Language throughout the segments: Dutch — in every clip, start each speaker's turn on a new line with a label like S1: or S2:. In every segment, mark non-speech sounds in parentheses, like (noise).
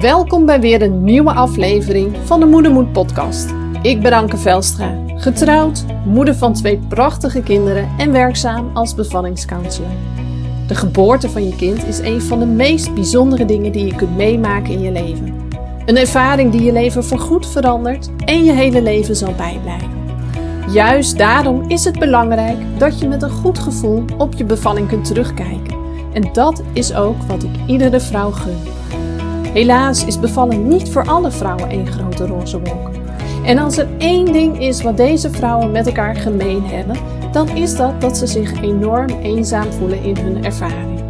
S1: Welkom bij weer een nieuwe aflevering van de Moedermoed podcast. Ik ben Anke Velstra, getrouwd, moeder van twee prachtige kinderen en werkzaam als bevallingscounselor. De geboorte van je kind is een van de meest bijzondere dingen die je kunt meemaken in je leven. Een ervaring die je leven voorgoed verandert en je hele leven zal bijblijven. Juist daarom is het belangrijk dat je met een goed gevoel op je bevalling kunt terugkijken. En dat is ook wat ik iedere vrouw gun. Helaas is bevallen niet voor alle vrouwen één grote roze wolk. En als er één ding is wat deze vrouwen met elkaar gemeen hebben, dan is dat dat ze zich enorm eenzaam voelen in hun ervaring.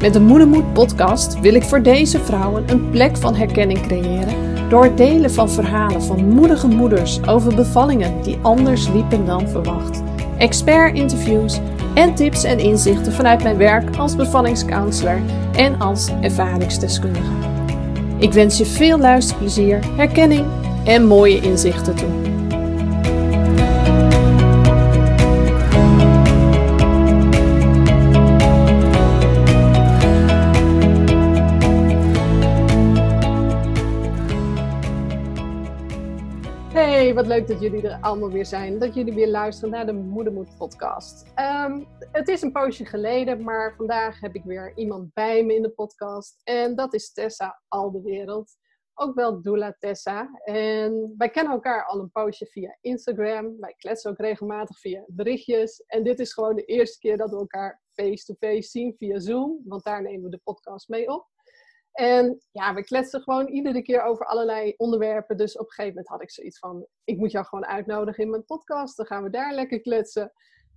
S1: Met de Moedermoed podcast wil ik voor deze vrouwen een plek van herkenning creëren door het delen van verhalen van moedige moeders over bevallingen die anders liepen dan verwacht. Expert-interviews en tips en inzichten vanuit mijn werk als bevallingscounselor en als ervaringsdeskundige. Ik wens je veel luisterplezier, herkenning en mooie inzichten toe. Wat leuk dat jullie er allemaal weer zijn. Dat jullie weer luisteren naar de Moedermoed podcast. Ehm, het is een poosje geleden, maar vandaag heb ik weer iemand bij me in de podcast. En dat is Tessa Aldewereld. Ook wel Doula Tessa. En wij kennen elkaar al een poosje via Instagram. Wij kletsen ook regelmatig via berichtjes. En dit is gewoon de eerste keer dat we elkaar face-to-face zien via Zoom. Want daar nemen we de podcast mee op. En ja, we kletsen gewoon iedere keer over allerlei onderwerpen. Dus op een gegeven moment had ik zoiets van: ik moet jou gewoon uitnodigen in mijn podcast. Dan gaan we daar lekker kletsen.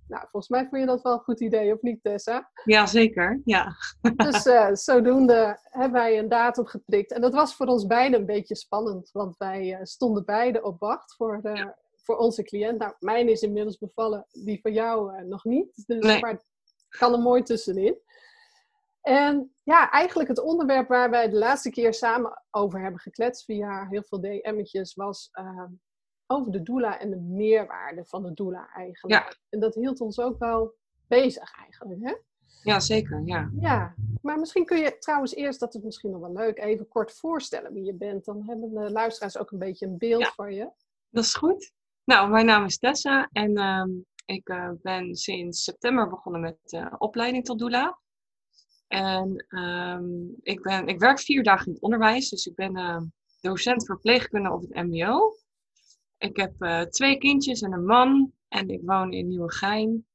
S1: Nou, volgens mij vond je dat wel een goed idee, of niet, Tessa?
S2: Ja, zeker. Ja.
S1: Dus uh, zodoende hebben wij een datum geprikt. En dat was voor ons beiden een beetje spannend, want wij uh, stonden beiden op wacht voor, de, ja. voor onze cliënt. Nou, mijn is inmiddels bevallen, die van jou uh, nog niet. Dus
S2: nee.
S1: maar het kan er mooi tussenin. En ja, eigenlijk het onderwerp waar wij de laatste keer samen over hebben gekletst via heel veel DM'tjes was uh, over de doula en de meerwaarde van de doula eigenlijk.
S2: Ja.
S1: En dat hield ons ook wel bezig eigenlijk, hè?
S2: Ja, zeker, ja.
S1: Ja, maar misschien kun je trouwens eerst, dat is misschien nog wel leuk, even kort voorstellen wie je bent. Dan hebben de luisteraars ook een beetje een beeld
S2: Ja.
S1: van je.
S2: Dat is goed. Nou, mijn naam is Tessa en ehm, ik eh, ben sinds september begonnen met de opleiding tot doula. En ehm, ik, ben, ik werk vier dagen in het onderwijs, dus ik ben eh, docent verpleegkunde op het MBO. Ik heb eh, twee kindjes en een man en ik woon in Nieuwegein.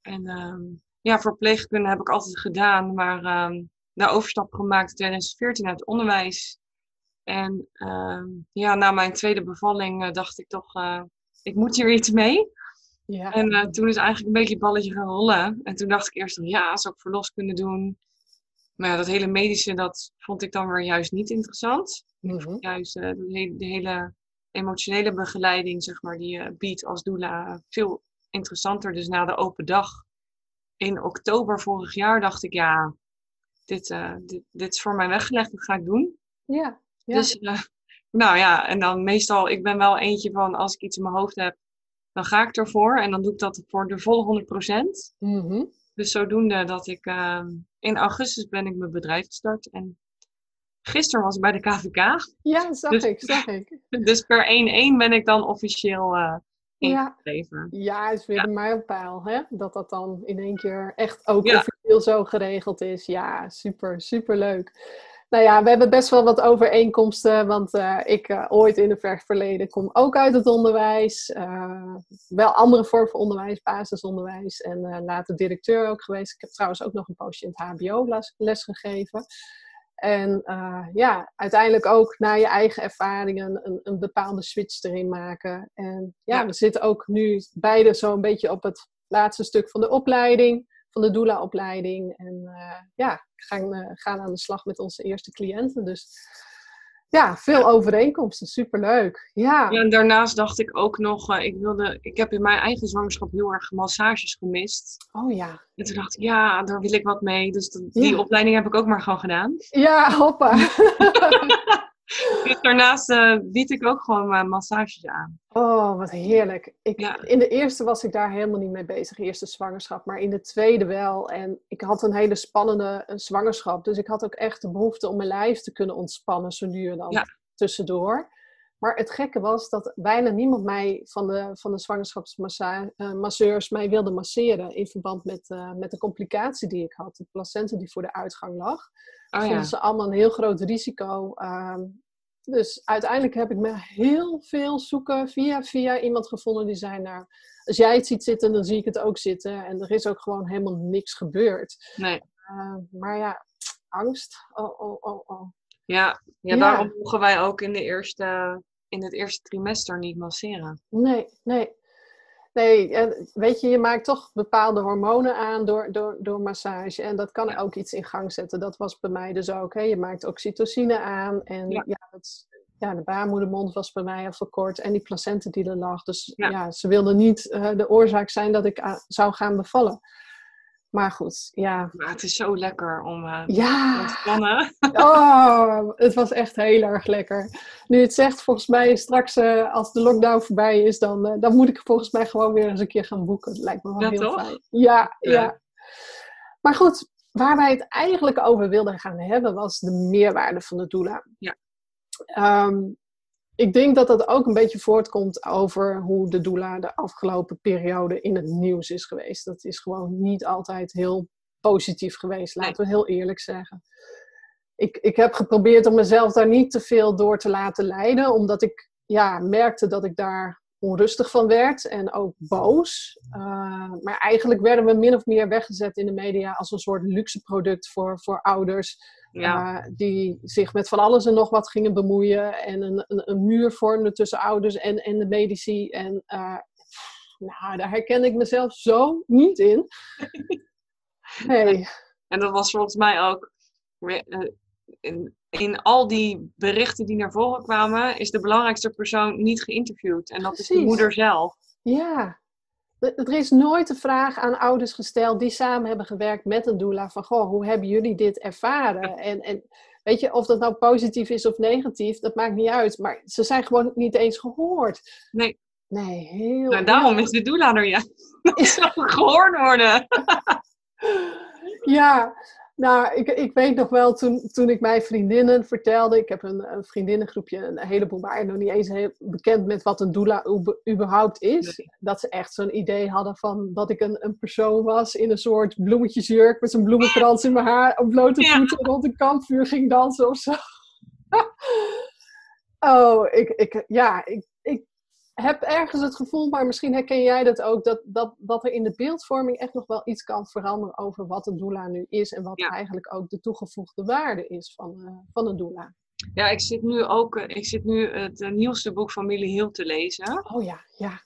S2: En ehm, ja, verpleegkunde heb ik altijd gedaan, maar de overstap gemaakt in 2014 uit het onderwijs. En ja, na mijn tweede bevalling eh, dacht ik toch, eh, ik moet hier iets mee.
S1: Ja.
S2: En eh, toen is eigenlijk een beetje het balletje gaan rollen. En toen dacht ik eerst, ja, zou ik verlos kunnen doen. Maar ja, dat hele medische, dat vond ik dan weer juist niet interessant.
S1: Mhm.
S2: Juist eh, de, hele, de hele emotionele begeleiding, zeg maar, die je biedt als doula, veel interessanter. Dus na de open dag in oktober vorig jaar dacht ik, ja, dit, eh, dit, dit is voor mij weggelegd, dat ga ik doen.
S1: ja. Ja.
S2: Dus, eh, nou ja, en dan meestal, ik ben wel eentje van, als ik iets in mijn hoofd heb, dan ga ik ervoor. En dan doe ik dat voor de volle 100%.
S1: Mhm.
S2: Dus zodoende dat ik, ehm, in augustus ben ik mijn bedrijf gestart. En gisteren was ik bij de KVK.
S1: ja, zag
S2: Dus-
S1: ik, zag ik. (laughs)
S2: Dus per 1-1 ben ik dan officieel
S1: Ja.
S2: ingeschreven.
S1: Ja, is weer
S2: Ja.
S1: een mijlpaal, hè? Dat dat dan in één keer echt ook
S2: Ja.
S1: officieel zo geregeld is. Ja, super, super leuk. Nou ja, we hebben best wel wat overeenkomsten, want eh, ik eh, ooit in een ver verleden kom ook uit het onderwijs. Eh, wel andere vorm van onderwijs, basisonderwijs en later directeur ook geweest. Ik heb trouwens ook nog een poosje in het hbo les, les gegeven. En ja, uiteindelijk ook naar je eigen ervaringen een, een bepaalde switch erin maken. En ja,
S2: Ja.
S1: we zitten ook nu beide zo'n beetje op het laatste stuk van de opleiding, van de doula-opleiding. En eh, ja, gaan, gaan aan de slag met onze eerste cliënten. Dus ja, veel overeenkomsten, superleuk. Ja,
S2: Ja, en daarnaast dacht ik ook nog, eh, ik, wilde, ik heb in mijn eigen zwangerschap heel erg massages gemist.
S1: oh ja.
S2: En toen dacht ik, ja, daar wil ik wat mee. Dus dat- die
S1: Ja.
S2: opleiding heb ik ook maar gewoon gedaan.
S1: Ja, hoppa. (laughs)
S2: Dus daarnaast eh, bied ik ook gewoon massages aan.
S1: Oh, Oh, wat heerlijk. Ik,
S2: Ja.
S1: In de eerste was ik daar helemaal niet mee bezig, de eerste zwangerschap. Maar in de tweede wel. En ik had een hele spannende eh, zwangerschap. Dus ik had ook echt de behoefte om mijn lijf te kunnen ontspannen, zo nu en dan
S2: Ja.
S1: tussendoor. Maar het gekke was dat bijna niemand mij van de, van de zwangerschapsmasseurs mij wilde masseren. In verband met, eh, met de complicatie die ik had. De placenta die voor de uitgang lag.
S2: Oh ja.
S1: vonden ze allemaal een heel groot risico. Ehm, dus uiteindelijk heb ik me heel veel zoeken via, via iemand gevonden die zei, nou, als jij het ziet zitten, dan zie ik het ook zitten. En er is ook gewoon helemaal niks gebeurd.
S2: Nee.
S1: Eh, maar ja, angst. Oh, oh, oh, oh.
S2: Ja. ja,
S1: Ja.
S2: daarom mogen wij ook in, de eerste, in het eerste trimester niet masseren.
S1: Nee, nee. Nee, weet je, je maakt toch bepaalde hormonen aan door, door, door massage. En dat kan
S2: Ja.
S1: ook iets in gang zetten. Dat was bij mij dus ook. Hè. Je maakt oxytocine aan. En
S2: Ja.
S1: ja, dat, is- ja, de baarmoedermond was bij mij al verkort. En die placenta die er lag. Dus
S2: Ja.
S1: ze wilden niet eh, de oorzaak zijn dat ik a- zou gaan bevallen. Maar goed, ja.
S2: Maar het is zo lekker om eh, te ontspannen. (laughs)
S1: oh, het was echt heel erg lekker. Nu het zegt, volgens mij straks eh, als de lockdown voorbij is, dan, eh, dan moet ik volgens mij gewoon weer eens een keer gaan boeken. Het lijkt me wel heel
S2: toch?
S1: fijn. Ja,
S2: Ja.
S1: ja. Maar goed, waar wij het eigenlijk over wilden gaan hebben, was de meerwaarde van de doula.
S2: Ja.
S1: Ehm, ik denk dat dat ook een beetje voortkomt over hoe de doula de afgelopen periode in het nieuws is geweest. Dat is gewoon niet altijd heel positief geweest, laten we heel eerlijk zeggen. Ik, ik heb geprobeerd om mezelf daar niet te veel door te laten leiden, omdat ik ja, merkte dat ik daar onrustig van werd en ook boos. Uh, maar eigenlijk werden we min of meer weggezet in de media als een soort luxe product voor, voor ouders.
S2: Ja.
S1: Uh, die zich met van alles en nog wat gingen bemoeien. En een, een, een muur vormden tussen ouders en, en de medici. En uh, nou, daar herken ik mezelf zo niet in. (laughs) Nee.
S2: En dat was volgens mij ook eh, in, in al die berichten die naar voren kwamen, is de belangrijkste persoon niet geïnterviewd. En dat
S1: Precies.
S2: is de moeder zelf.
S1: Ja. Er is nooit de vraag aan ouders gesteld die samen hebben gewerkt met een doula van, goh, hoe hebben jullie dit ervaren? En, en weet je, of dat nou positief is of negatief, dat maakt niet uit. Maar ze zijn gewoon niet eens gehoord.
S2: Nee.
S1: Nee, heel...
S2: Nou, daarom is de doula er, ja. (laughs) Zou gehoord worden.
S1: ja, nou, ik, ik weet nog wel, toen, toen ik mijn vriendinnen vertelde, ik heb een, een vriendinnengroepje, een heleboel waren nog niet eens heel bekend met wat een doula überhaupt is.
S2: Nee.
S1: Dat ze echt zo'n idee hadden van dat ik een, een persoon was in een soort bloemetjesjurk met zo'n bloemenkrans in mijn haar, op blote
S2: Ja.
S1: voeten rond een kampvuur ging dansen of zo. (laughs) oh, ik, ik, ja, ik heb ergens het gevoel, maar misschien herken jij dat ook, dat, dat, dat er in de beeldvorming echt nog wel iets kan veranderen over wat een doula nu is en wat
S2: Ja.
S1: eigenlijk ook de toegevoegde waarde is van, eh, van een doula.
S2: Ja, ik zit nu ook eh, ik zit nu het eh, nieuwste boek van Millie Hill te lezen.
S1: Oh ja, ja.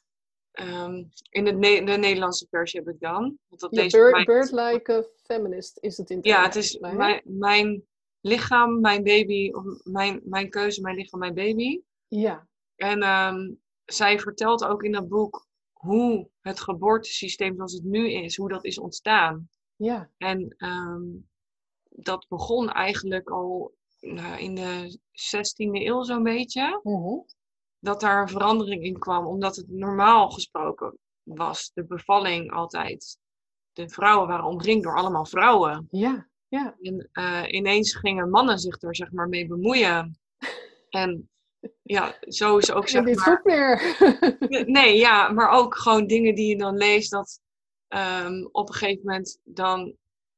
S2: Ehm, in de, Ne- de Nederlandse versie heb ik dan. Want dat
S1: ja bird,
S2: mijn-
S1: bird like a feminist is het in het
S2: Ja, het is
S1: mij,
S2: mijn lichaam, mijn baby, of mijn, mijn keuze, mijn lichaam, mijn baby.
S1: Ja,
S2: En ehm, zij vertelt ook in dat boek hoe het geboortesysteem zoals het nu is, hoe dat is ontstaan.
S1: ja,
S2: En ehm, dat begon eigenlijk al nou, in de 16e eeuw zo'n beetje.
S1: Mhm.
S2: Dat daar een verandering in kwam, omdat het normaal gesproken was, de bevalling altijd. De vrouwen waren omringd door allemaal vrouwen.
S1: ja, ja.
S2: En eh, ineens gingen mannen zich er zeg maar mee bemoeien. (laughs) En ja, zo is ook zeg maar...
S1: goed meer.
S2: Nee, ja, maar ook gewoon dingen die je dan leest dat ehm, op een gegeven moment dan...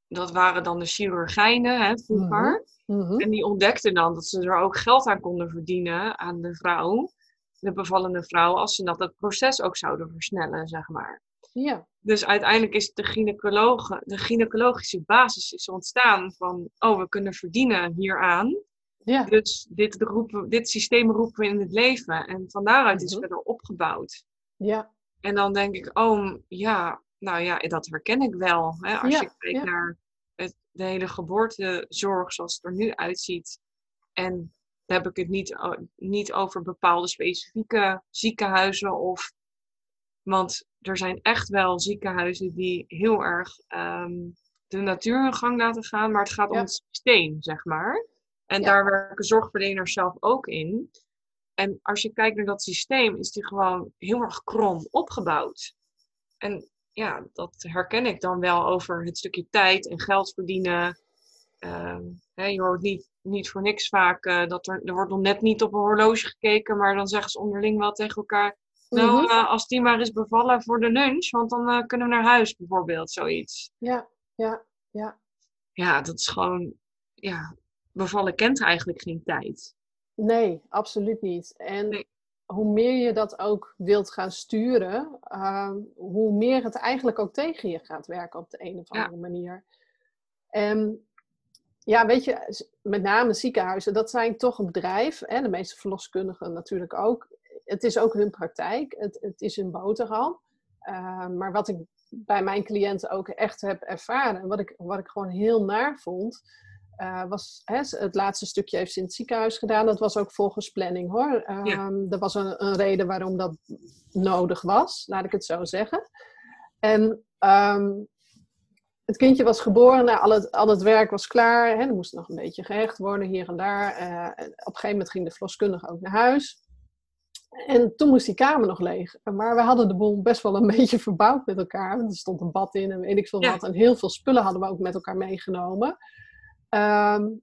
S2: Dat waren dan de chirurgijnen hè, vroeger.
S1: Mhm.
S2: En die ontdekten dan dat ze er ook geld aan konden verdienen aan de vrouw. De bevallende vrouw, als ze dat het proces ook zouden versnellen, zeg maar.
S1: Ja,
S2: Dus uiteindelijk is de, gynaecologe, de gynaecologische basis is ontstaan van, oh, we kunnen verdienen hieraan.
S1: Ja,
S2: Dus dit, roepen, dit systeem roepen we in het leven. En van daaruit is
S1: Mhm.
S2: verder opgebouwd.
S1: ja,
S2: En dan denk ik, oh ja, nou ja, dat herken ik wel. Hè? Als
S1: Ja,
S2: je kijkt
S1: ja.
S2: naar het, de hele geboortezorg zoals het er nu uitziet. En dan heb ik het niet, niet over bepaalde specifieke ziekenhuizen. Of, want er zijn echt wel ziekenhuizen die heel erg ehm, de natuur hun gang laten gaan. Maar het gaat om het systeem, zeg maar. En
S1: Ja.
S2: daar werken zorgverleners zelf ook in. En als je kijkt naar dat systeem, is die gewoon heel erg krom opgebouwd. En ja, dat herken ik dan wel over het stukje tijd en geld verdienen. Uh, hè, je hoort niet, niet voor niks vaak uh, dat er, er wordt nog net niet op een horloge gekeken, maar dan zeggen ze onderling wel tegen elkaar. Nou, mm -hmm. als die maar is bevallen voor de lunch, want dan uh, kunnen we naar huis bijvoorbeeld, zoiets.
S1: Ja, ja, ja.
S2: Ja, dat is gewoon, ja, bevallen kent eigenlijk geen tijd.
S1: Nee, absoluut niet. En nee. hoe meer je dat ook wilt gaan sturen, uh, hoe meer het eigenlijk ook tegen je gaat werken op de een of andere ja. manier. En ja, weet je, met name ziekenhuizen, dat zijn toch een bedrijf. Hè, de meeste verloskundigen natuurlijk ook. Het is ook hun praktijk, het, het is hun boterham. Uh, maar wat ik bij mijn cliënten ook echt heb ervaren, wat ik, wat ik gewoon heel naar vond, uh, was hè, het laatste stukje heeft ze in het ziekenhuis gedaan. Dat was ook volgens planning hoor. Um, ja. Er was een, een, reden waarom dat nodig was, laat ik het zo zeggen. En um, het kindje was geboren, nou, al, het, al het werk was klaar. Hè, er moest nog een beetje gehecht worden hier en daar. Uh, op een gegeven moment ging de verloskundige ook naar huis. En toen moest die kamer nog leeg. Maar we hadden de boel best wel een (laughs) beetje verbouwd met elkaar. Er stond een bad in en weet ik veel ja. wat. En heel veel spullen hadden we ook met elkaar meegenomen. Um,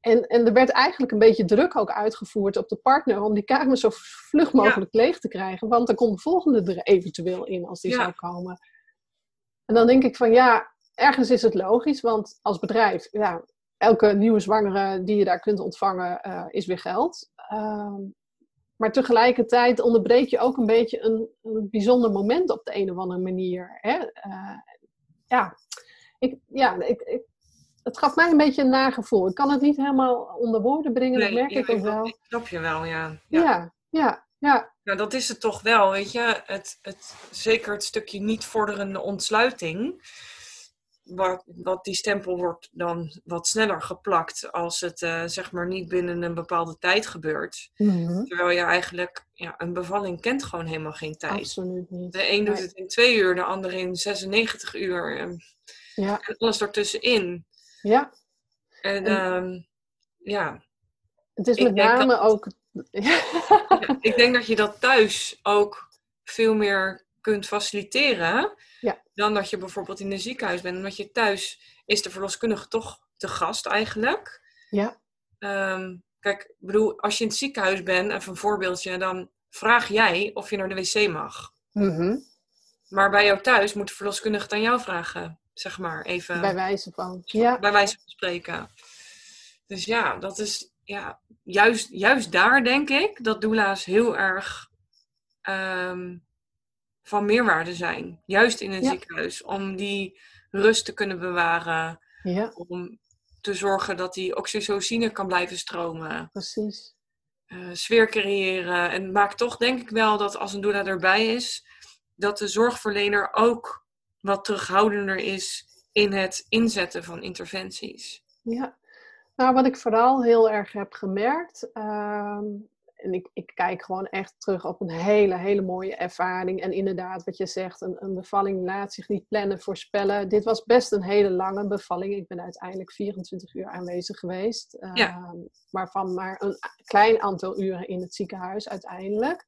S1: en, en er werd eigenlijk een beetje druk ook uitgevoerd op de partner om die kamer zo vlug mogelijk ja. leeg te krijgen. Want dan komt de volgende er eventueel in als die ja. zou komen. En dan denk ik van ja, ergens is het logisch, want als bedrijf, ja, elke nieuwe zwangere die je daar kunt ontvangen uh, is weer geld. Uh, maar tegelijkertijd onderbreek je ook een beetje een, een, bijzonder moment op de een of andere manier. Hè? Uh, ja, ik, ja ik, ik, het gaf mij een beetje een nagevoel. Ik kan het niet helemaal onder woorden brengen, nee, dat merk
S2: ja,
S1: ik ook wel.
S2: Ik snap je wel, ja.
S1: Ja, ja, ja. ja.
S2: Nou, dat is het toch wel, weet je. Het, het, zeker het stukje niet vorderende ontsluiting. Wat, wat die stempel wordt dan wat sneller geplakt als het uh, zeg maar niet binnen een bepaalde tijd gebeurt.
S1: Mm-hmm.
S2: Terwijl je eigenlijk, ja, een bevalling kent gewoon helemaal geen tijd.
S1: Absoluut niet.
S2: De een doet
S1: Nee.
S2: het in twee uur, de ander in 96 uur. En
S1: Ja,
S2: alles ertussenin.
S1: Ja.
S2: En
S1: En-
S2: ehm, ja,
S1: Het is met name
S2: dat-
S1: ook. (laughs)
S2: Ja, ik denk dat je dat thuis ook veel meer kunt faciliteren.
S1: Ja.
S2: Dan dat je bijvoorbeeld in een ziekenhuis bent. Omdat je thuis is de verloskundige toch te gast eigenlijk.
S1: ja,
S2: Ehm, kijk, ik bedoel, als je in het ziekenhuis bent, even een voorbeeldje, dan vraag jij of je naar de wc mag.
S1: mhm,
S2: Maar bij jou thuis moet de verloskundige het aan jou vragen, zeg maar, even
S1: bij wijze van. Ja,
S2: bij wijze van spreken. Dus ja, dat is ja, juist, juist daar denk ik dat doula's heel erg ehm, van meerwaarde zijn. Juist in een
S1: Ja.
S2: ziekenhuis. Om die rust te kunnen bewaren.
S1: ja,
S2: Om te zorgen dat die oxytocine kan blijven stromen.
S1: precies.
S2: eh, sfeer creëren. En maakt toch denk ik wel dat als een doula erbij is, dat de zorgverlener ook wat terughoudender is in het inzetten van interventies.
S1: Ja, nou wat ik vooral heel erg heb gemerkt, ehm, en ik, ik kijk gewoon echt terug op een hele, hele mooie ervaring. En inderdaad, wat je zegt, een, een bevalling laat zich niet plannen, voorspellen. Dit was best een hele lange bevalling. Ik ben uiteindelijk 24 uur aanwezig geweest,
S2: Ja.
S1: ehm, waarvan maar een klein aantal uren in het ziekenhuis uiteindelijk.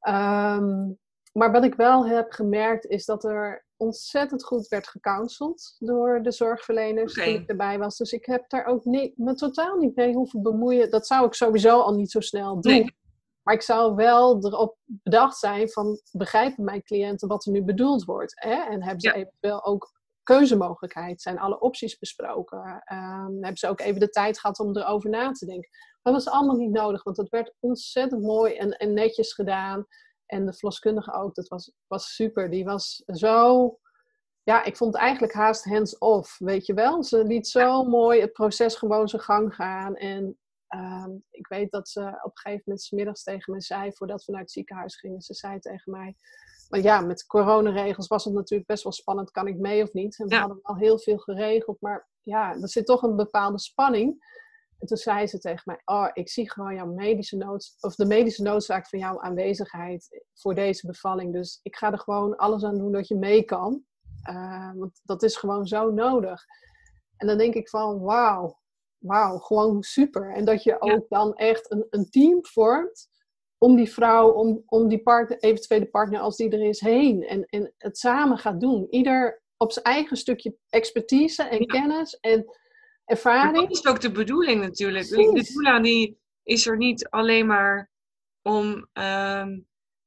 S1: Ehm, maar wat ik wel heb gemerkt is dat er ontzettend goed werd gecounseld door de zorgverleners toen ik erbij was. Dus ik heb daar ook niet, me totaal niet mee hoeven bemoeien. Dat zou ik sowieso al niet zo snel doen.
S2: Nee.
S1: Maar ik zou wel erop bedacht zijn van begrijpen mijn cliënten wat er nu bedoeld wordt. Hè? En hebben ze
S2: Ja.
S1: eventueel ook keuzemogelijkheid? Zijn alle opties besproken? Ehm, hebben ze ook even de tijd gehad om erover na te denken? Maar dat was allemaal niet nodig, want het werd ontzettend mooi en, en netjes gedaan. En de verloskundige ook, dat was, was super. Die was zo, ja, ik vond het eigenlijk haast hands-off, weet je wel. Ze liet zo mooi het proces gewoon zijn gang gaan. En ehm, ik weet dat ze op een gegeven moment middags tegen mij zei, voordat we naar het ziekenhuis gingen, ze zei tegen mij, maar ja, met coronaregels was het natuurlijk best wel spannend, kan ik mee of niet? En we
S2: Ja.
S1: hadden al heel veel geregeld, maar ja, er zit toch een bepaalde spanning. En toen zei ze tegen mij, oh, ik zie gewoon jouw medische nood, of de medische noodzaak van jouw aanwezigheid voor deze bevalling. Dus ik ga er gewoon alles aan doen dat je mee kan. Uh, want dat is gewoon zo nodig. En dan denk ik van, wauw, wauw, gewoon super. En dat je ook dan echt een, een team vormt om die vrouw, om, om die partner, eventuele partner als die er is, heen. En, en het samen gaat doen. Ieder op zijn eigen stukje expertise en kennis en ervaring.
S2: dat is ook de bedoeling natuurlijk. De doula die is er niet alleen maar om ehm,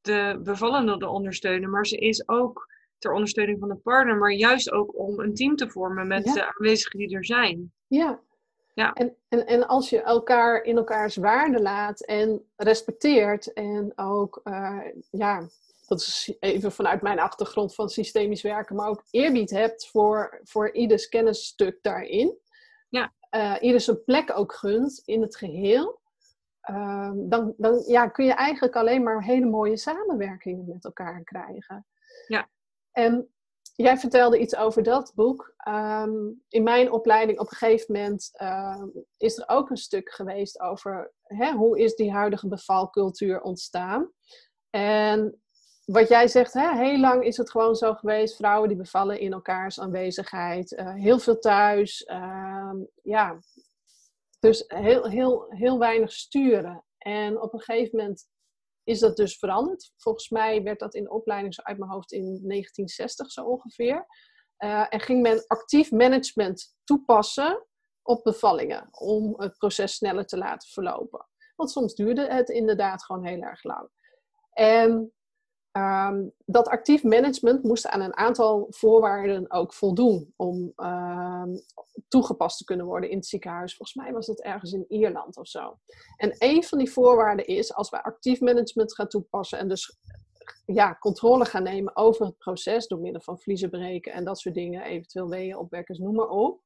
S2: de bevallende te ondersteunen, maar ze is ook ter ondersteuning van de partner, maar juist ook om een team te vormen met de aanwezigen die er zijn.
S1: Ja. ja. En, en, en als je elkaar in elkaars waarde laat en respecteert en ook, uh, ja, dat is even vanuit mijn achtergrond van systemisch werken, maar ook eerbied hebt voor, voor ieders kennisstuk daarin. Uh, ieder zijn plek ook gunt in het geheel. Uh, dan, dan ja, kun je eigenlijk alleen maar hele mooie samenwerkingen met elkaar krijgen. Ja. En jij vertelde iets over dat boek. Ehm, in mijn opleiding op een gegeven moment ehm, is er ook een stuk geweest over hè, hoe is die huidige bevalcultuur ontstaan. En wat jij zegt, hè, heel lang is het gewoon zo geweest, vrouwen die bevallen in elkaars aanwezigheid, uh, heel veel thuis, ehm, ja, dus heel, heel, heel weinig sturen. En op een gegeven moment is dat dus veranderd. Volgens mij werd dat in de opleiding zo uit mijn hoofd in 1960 zo ongeveer. Uh, en ging men actief management toepassen op bevallingen om het proces sneller te laten verlopen. Want soms duurde het inderdaad gewoon heel erg lang. Ehm, dat actief management moest aan een aantal voorwaarden ook voldoen om ehm, toegepast te kunnen worden in het ziekenhuis. Volgens mij was dat ergens in Ierland of zo. En een van die voorwaarden is, als wij actief management gaan toepassen en dus ja, controle gaan nemen over het proces door middel van vliezen breken en dat soort dingen, eventueel weeën, opwekkers, noem maar op.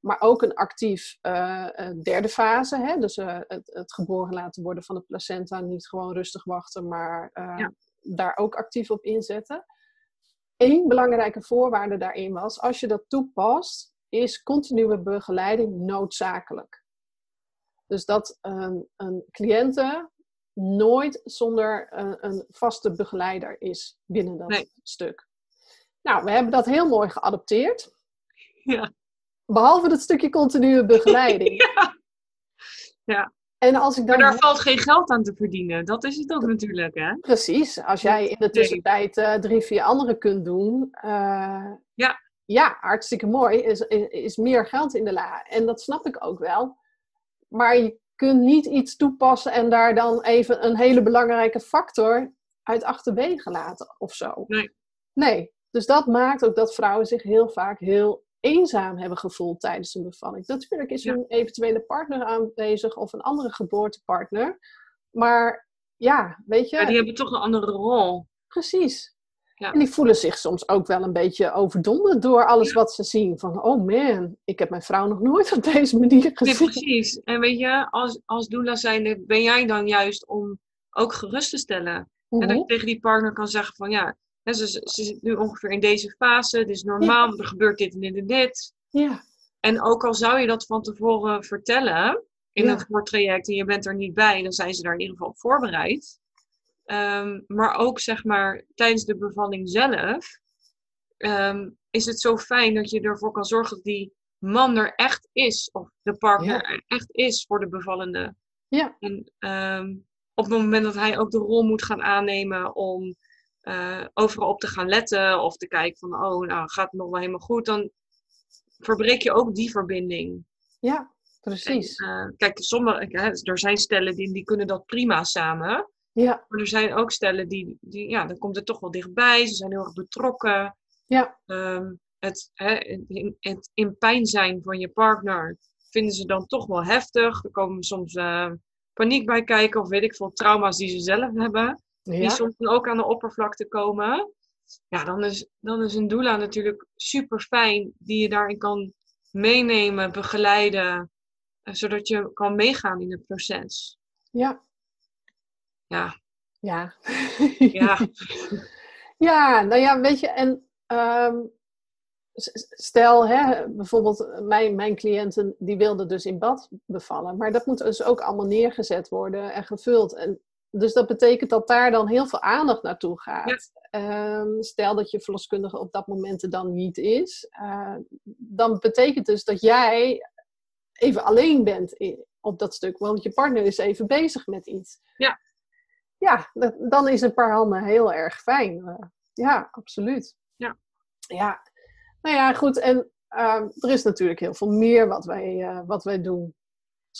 S1: Maar ook een actief uh, derde fase, hè? dus uh, het, het, geboren laten worden van de placenta, niet gewoon rustig wachten, maar ja daar ook actief op inzetten. Eén belangrijke voorwaarde daarin was, als je dat toepast, is continue begeleiding noodzakelijk. Dus dat een, een cliënte nooit zonder een, een, vaste begeleider is binnen dat stuk. Nou, we hebben dat heel mooi geadopteerd. Ja. Behalve dat stukje continue begeleiding. (laughs)
S2: ja. ja. En als ik dan... Maar daar valt geen geld aan te verdienen. Dat is het ook natuurlijk, hè?
S1: Precies. Als jij in de tussentijd uh, drie, vier andere kunt doen. Uh, ja. Ja, hartstikke mooi. Is, is, meer geld in de la. En dat snap ik ook wel. Maar je kunt niet iets toepassen en daar dan even een hele belangrijke factor uit achterwege laten of zo. Nee. Nee. Dus dat maakt ook dat vrouwen zich heel vaak heel eenzaam hebben gevoeld tijdens een bevalling. Natuurlijk is een eventuele partner aanwezig of een andere geboortepartner. Maar ja, weet je. Ja,
S2: die hebben toch een andere rol.
S1: Precies. Ja. En die voelen zich soms ook wel een beetje overdonderd door alles wat ze zien. Van, oh man, ik heb mijn vrouw nog nooit op deze manier gezien.
S2: Nee, precies. En weet je, als, als doula zijnde ben jij dan juist om ook gerust te stellen. En dat je mhm. tegen die partner kan zeggen van, ja, ze, ze, zit nu ongeveer in deze fase. Het is normaal, er gebeurt dit en dit en dit. Ja. En ook al zou je dat van tevoren vertellen in een voortraject en je bent er niet bij, dan zijn ze daar in ieder geval op voorbereid. Ehm, maar ook zeg maar tijdens de bevalling zelf ehm, is het zo fijn dat je ervoor kan zorgen dat die man er echt is, of de partner er echt is voor de bevallende. Ja. En ehm, op het moment dat hij ook de rol moet gaan aannemen om uh, overal op te gaan letten of te kijken van, oh, nou gaat het nog wel helemaal goed, dan verbreek je ook die verbinding.
S1: Ja, precies.
S2: En, uh, kijk, sommige, er zijn stellen die, die kunnen dat prima samen. Ja. Maar er zijn ook stellen die, die, ja, dan komt het toch wel dichtbij. Ze zijn heel erg betrokken. Ja. Um, het, hè, in, het in pijn zijn van je partner vinden ze dan toch wel heftig. Er komen soms uh, paniek bij kijken of weet ik veel trauma's die ze zelf hebben die soms dan ook aan de oppervlakte komen. Ja, dan is, dan is een doula natuurlijk super fijn die je daarin kan meenemen, begeleiden, eh, zodat je kan meegaan in het proces.
S1: Ja.
S2: Ja.
S1: Ja. (laughs) Ja. (laughs) ja, nou ja, weet je, en ehm, stel, hè, bijvoorbeeld mijn, mijn cliënten, die wilden dus in bad bevallen, maar dat moet dus ook allemaal neergezet worden en gevuld. En dus dat betekent dat daar dan heel veel aandacht naartoe gaat. Ehm, stel dat je verloskundige op dat moment er dan niet is, uh, dan betekent dus dat jij even alleen bent op dat stuk, want je partner is even bezig met iets. Ja. ja, dan is een paar handen heel erg fijn. ja, absoluut.
S2: Ja.
S1: Ja, nou ja, goed. En ehm, er is natuurlijk heel veel meer wat wij, wat wij doen.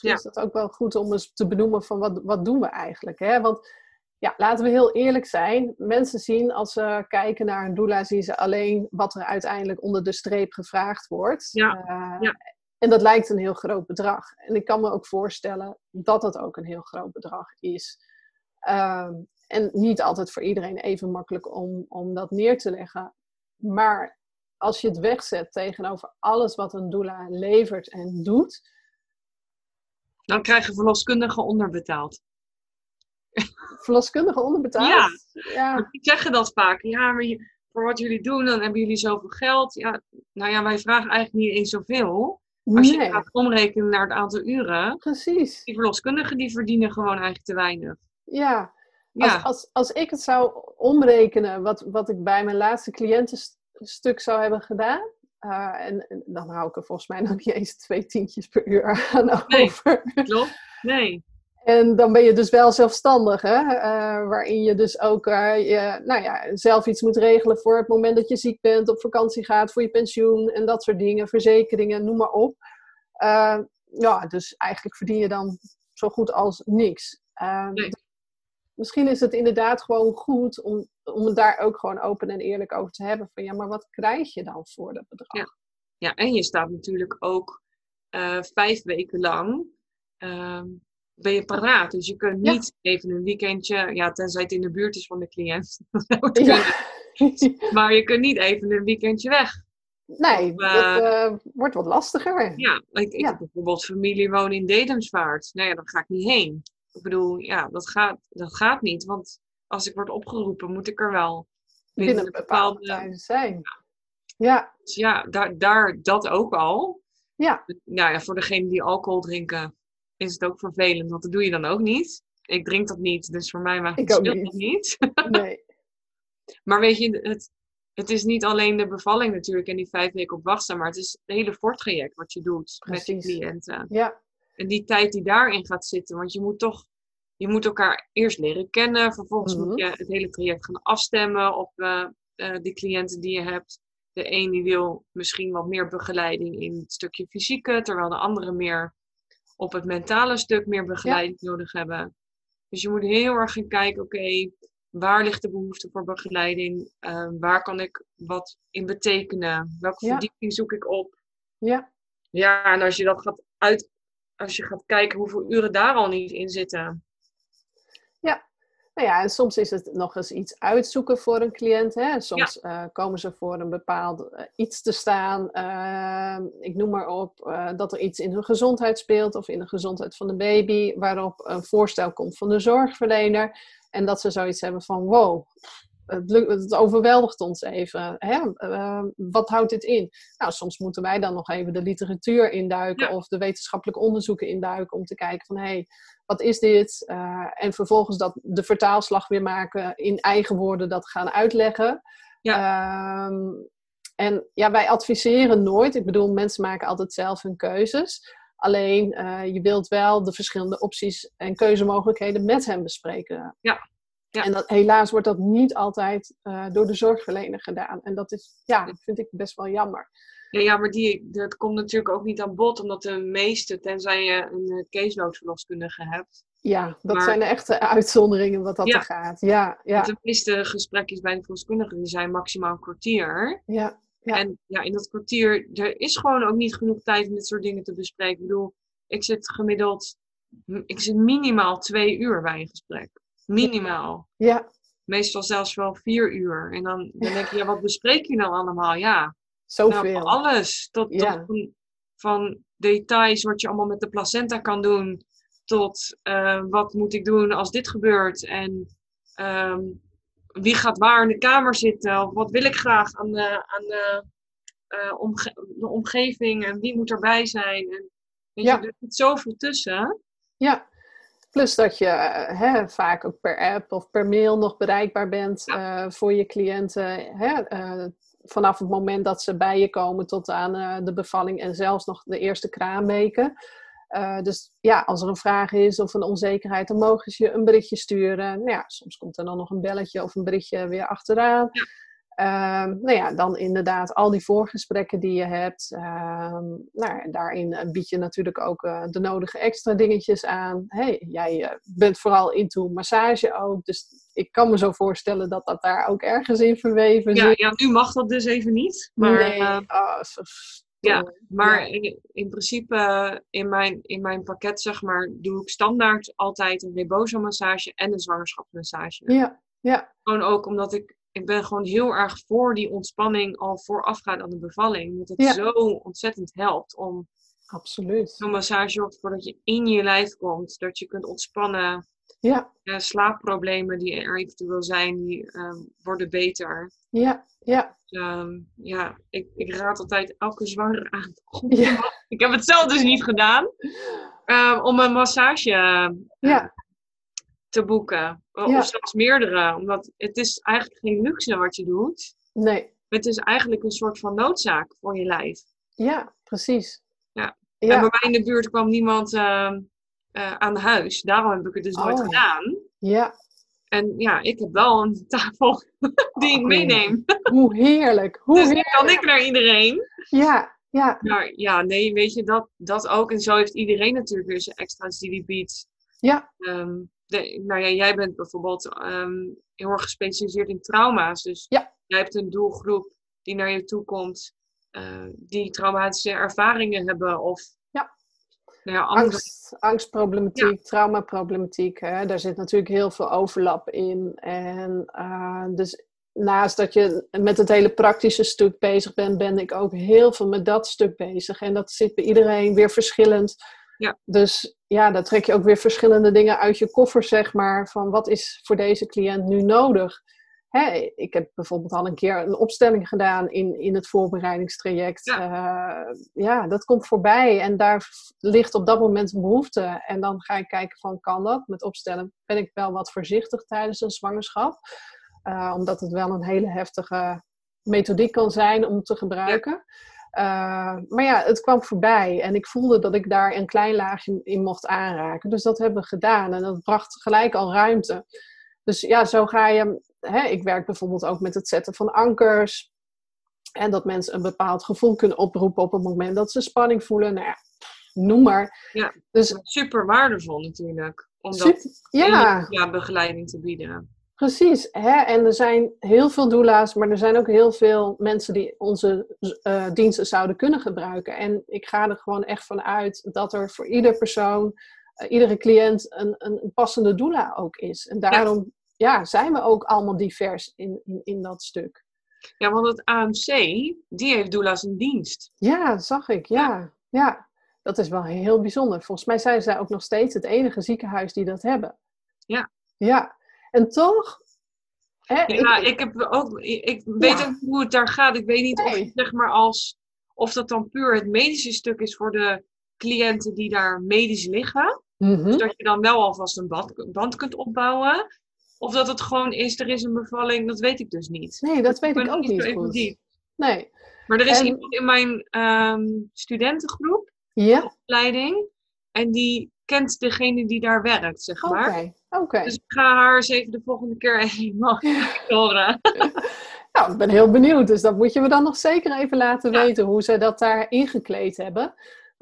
S1: Misschien is het ook wel goed om eens te benoemen van wat, wat doen we eigenlijk. Hè? Want ja, laten we heel eerlijk zijn. Mensen zien als ze kijken naar een doula, zien ze alleen wat er uiteindelijk onder de streep gevraagd wordt.
S2: Ja. ja.
S1: En dat lijkt een heel groot bedrag. En ik kan me ook voorstellen dat dat ook een heel groot bedrag is. Ehm, en niet altijd voor iedereen even makkelijk om, om dat neer te leggen. Maar als je het wegzet tegenover alles wat een doula levert en doet.
S2: Dan krijgen verloskundigen onderbetaald.
S1: Verloskundigen onderbetaald?
S2: Ja, ja. die zeggen dat vaak. Ja, maar voor wat jullie doen, dan hebben jullie zoveel geld. Ja, nou ja, wij vragen eigenlijk niet eens zoveel. Als je gaat omrekenen naar het aantal uren.
S1: Precies.
S2: Die verloskundigen die verdienen gewoon eigenlijk te weinig.
S1: Ja. Als, als, als ik het zou omrekenen, wat, wat ik bij mijn laatste cliëntenstuk zou hebben gedaan. Uh, en, dan hou ik er volgens mij (laughs) nog niet eens twee tientjes per uur aan
S2: nee, over. Klopt. Nee.
S1: En dan ben je dus wel zelfstandig, hè? Uh, waarin je dus ook uh, je, nou ja, zelf iets moet regelen voor het moment dat je ziek bent, op vakantie gaat, voor je pensioen en dat soort dingen, verzekeringen, noem maar op. Ja, dus eigenlijk verdien je dan zo goed als niks.
S2: Nee.
S1: Misschien is het inderdaad gewoon goed om, om het daar ook gewoon open en eerlijk over te hebben. Van ja, maar wat krijg je dan voor dat bedrag?
S2: Ja, ja en je staat natuurlijk ook vijf weken lang ehm, ben je paraat. Dus je kunt niet even een weekendje, ja, tenzij het in de buurt is van de cliënt. (laughs) maar je kunt niet even een weekendje weg.
S1: Nee, of, dat uh, wordt wat lastiger.
S2: Ja, ik, ik heb bijvoorbeeld familie wonen in Dedemsvaart. Nou ja, dan ga ik niet heen. Ik bedoel, ja, dat gaat, dat gaat niet. Want als ik word opgeroepen, moet ik er wel
S1: binnen, binnen een bepaalde tijd zijn. Ja.
S2: Dus ja, daar, daar dat ook al.
S1: Ja.
S2: Nou ja, voor degenen die alcohol drinken, is het ook vervelend, want dat doe je dan ook niet. Ik drink dat niet, dus voor mij maakt het verschil niet. niet. (laughs)
S1: Nee.
S2: maar weet je, het, het is niet alleen de bevalling natuurlijk en die vijf weken op wachten, maar het is het hele voorttraject wat je doet met je cliënten.
S1: Ja.
S2: En die tijd die daarin gaat zitten, want je moet toch, je moet elkaar eerst leren kennen, vervolgens moet mhm. je het hele traject gaan afstemmen op uh, uh, die cliënten die je hebt. De een die wil misschien wat meer begeleiding in het stukje fysieke, terwijl de andere meer op het mentale stuk meer begeleiding nodig hebben. Dus je moet heel erg gaan kijken, oké, waar ligt de behoefte voor begeleiding? Uh, waar kan ik wat in betekenen? Welke verdieping zoek ik op?
S1: Ja.
S2: Ja, en als je dat gaat uit, als je gaat kijken hoeveel uren daar al niet in zitten.
S1: Nou ja, en soms is het nog eens iets uitzoeken voor een cliënt. Hè? Soms eh, komen ze voor een bepaald eh, iets te staan. Uh, ik noem maar op dat er iets in hun gezondheid speelt of in de gezondheid van de baby, waarop een voorstel komt van de zorgverlener. En dat ze zoiets hebben van: wow, het, het overweldigt ons even. Hè? wat houdt dit in? Nou, soms moeten wij dan nog even de literatuur induiken of de wetenschappelijke onderzoeken induiken om te kijken van hé. Hey, wat is dit? Uh, en vervolgens dat de vertaalslag weer maken in eigen woorden, dat gaan uitleggen.
S2: Ja.
S1: Um, en ja, wij adviseren nooit. Ik bedoel, mensen maken altijd zelf hun keuzes. Alleen, uh, je wilt wel de verschillende opties en keuzemogelijkheden met hem bespreken.
S2: Ja. ja.
S1: En dat, helaas wordt dat niet altijd uh, door de zorgverlener gedaan. En dat is, ja, vind ik best wel jammer.
S2: Ja, ja, maar die, dat komt natuurlijk ook niet aan bod, omdat de meeste, tenzij je een caseloadverloskundige hebt.
S1: Ja, dat zijn de echte uitzonderingen wat dat er gaat. Ja, ja.
S2: De meeste gesprekjes bij de verloskundige die zijn maximaal een kwartier.
S1: Ja, ja.
S2: En ja, in dat kwartier, er is gewoon ook niet genoeg tijd om dit soort dingen te bespreken. Ik bedoel, ik zit gemiddeld, ik zit minimaal twee uur bij een gesprek. Minimaal.
S1: Ja.
S2: Meestal zelfs wel vier uur. En dan, dan denk je, ja, wat bespreek je nou allemaal? Ja,
S1: Zoveel.
S2: Nou, alles. Tot, tot van, details wat je allemaal met de placenta kan doen. Tot uh, wat moet ik doen als dit gebeurt. En um, wie gaat waar in de kamer zitten. Of wat wil ik graag aan de, aan de, uh, omge de omgeving. En wie moet erbij zijn. En, weet ja. je, er zit zoveel tussen.
S1: Ja. Plus dat je uh, hè, vaak ook per app of per mail nog bereikbaar bent ja. uh, voor je cliënten. Hè, vanaf het moment dat ze bij je komen tot aan uh, de bevalling en zelfs nog de eerste kraamweken. Uh, dus ja, als er een vraag is of een onzekerheid, dan mogen ze je een berichtje sturen. Nou ja, soms komt er dan nog een belletje of een berichtje weer achteraan. Ja. Um, nou ja, dan inderdaad al die voorgesprekken die je hebt. Um, nou, daarin bied je natuurlijk ook uh, de nodige extra dingetjes aan. Hey, jij uh, bent vooral into massage ook. Dus ik kan me zo voorstellen dat dat daar ook ergens in verweven
S2: ja, zit. Ja, nu mag dat dus even niet. Maar, nee, uh, oh, ja, maar in, in, principe in mijn, in mijn pakket zeg maar doe ik standaard altijd een rebozo-massage en een zwangerschapsmassage.
S1: Ja, ja.
S2: Gewoon ook omdat ik ik ben gewoon heel erg voor die ontspanning al voorafgaand aan de bevalling. Dat het zo ontzettend helpt om.
S1: Absoluut.
S2: Zo'n massage zorgt ervoor dat je in je lijf komt, dat je kunt ontspannen.
S1: Ja.
S2: Uh, slaapproblemen die er eventueel zijn, die uh, worden beter.
S1: Ja, ja.
S2: Um, ja, ik, ik raad altijd elke zwangere aan. (laughs) Ja. Ik heb het zelf dus niet gedaan. Uh, om een massage
S1: ja
S2: te boeken. Of zelfs meerdere. Omdat het is eigenlijk geen luxe wat je doet.
S1: Nee.
S2: Het is eigenlijk een soort van noodzaak voor je lijf.
S1: Ja, precies.
S2: Ja. En bij mij in de buurt kwam niemand uh, uh, aan huis. Daarom heb ik het dus nooit oh. gedaan.
S1: Ja.
S2: En ja, ik heb wel een (laughs) tafel die ik oh. meeneem.
S1: Hoe heerlijk. Hoe
S2: dus
S1: heerlijk.
S2: kan ik naar iedereen.
S1: Ja, ja.
S2: Maar ja, nee, weet je, dat, dat ook. En zo heeft iedereen natuurlijk weer zijn extra's die biedt.
S1: Ja.
S2: Um, nou ja, jij bent bijvoorbeeld um, heel erg gespecialiseerd in trauma's. Dus
S1: ja.
S2: jij hebt een doelgroep die naar je toe komt, uh, die traumatische ervaringen hebben of
S1: ja.
S2: Nou ja,
S1: Angst, angstproblematiek, ja. traumaproblematiek. Hè? Daar zit natuurlijk heel veel overlap in. En uh, dus naast dat je met het hele praktische stuk bezig bent, ben ik ook heel veel met dat stuk bezig. En dat zit bij iedereen weer verschillend.
S2: Ja.
S1: Dus ja, dan trek je ook weer verschillende dingen uit je koffer, zeg maar. Van wat is voor deze cliënt nu nodig? Hè, ik heb bijvoorbeeld al een keer een opstelling gedaan in, in het voorbereidingstraject. Ja. Uh, ja, dat komt voorbij en daar ligt op dat moment een behoefte. En dan ga ik kijken van, kan dat? Met opstellen ben ik wel wat voorzichtig tijdens een zwangerschap. Uh, omdat het wel een hele heftige methodiek kan zijn om te gebruiken. Ja. Uh, maar ja, het kwam voorbij en ik voelde dat ik daar een klein laagje in mocht aanraken. Dus dat hebben we gedaan en dat bracht gelijk al ruimte. Dus ja, zo ga je. Hè, ik werk bijvoorbeeld ook met het zetten van ankers. En dat mensen een bepaald gevoel kunnen oproepen op het moment dat ze spanning voelen. Nou ja, noem maar.
S2: Ja, dus, super waardevol natuurlijk. Om dat
S1: ja.
S2: ja, begeleiding te bieden.
S1: Precies, hè? en er zijn heel veel doula's, maar er zijn ook heel veel mensen die onze uh, diensten zouden kunnen gebruiken. En ik ga er gewoon echt van uit dat er voor ieder persoon, uh, iedere cliënt, een, een, passende doula ook is. En daarom ja. zijn we ook allemaal divers in, in, in dat stuk.
S2: Ja, want het AMC, die heeft doula's in dienst.
S1: Ja, zag ik, ja. ja. Dat is wel heel bijzonder. Volgens mij zijn zij ook nog steeds het enige ziekenhuis die dat hebben.
S2: Ja.
S1: Ja, en toch.
S2: Hè, ja, ik, ik, heb ook, ik weet ja. ook hoe het daar gaat. Ik weet niet nee. of, zeg maar als, of dat dan puur het medische stuk is voor de cliënten die daar medisch liggen.
S1: Mm -hmm.
S2: Dus dat je dan wel alvast een band, band kunt opbouwen. Of dat het gewoon is, er is een bevalling, dat weet ik dus niet.
S1: Nee, dat weet ik, ook niet goed. Diep. Nee.
S2: Maar er is en... iemand in mijn um, studentengroep,
S1: ja.
S2: opleiding, en die kent degene die daar werkt, zeg maar.
S1: Oké, okay. okay.
S2: Dus ik ga haar eens even de volgende keer (laughs) helemaal horen. (laughs)
S1: nou, ik ben heel benieuwd. Dus dat moet je me dan nog zeker even laten ja. weten hoe ze dat daar ingekleed hebben.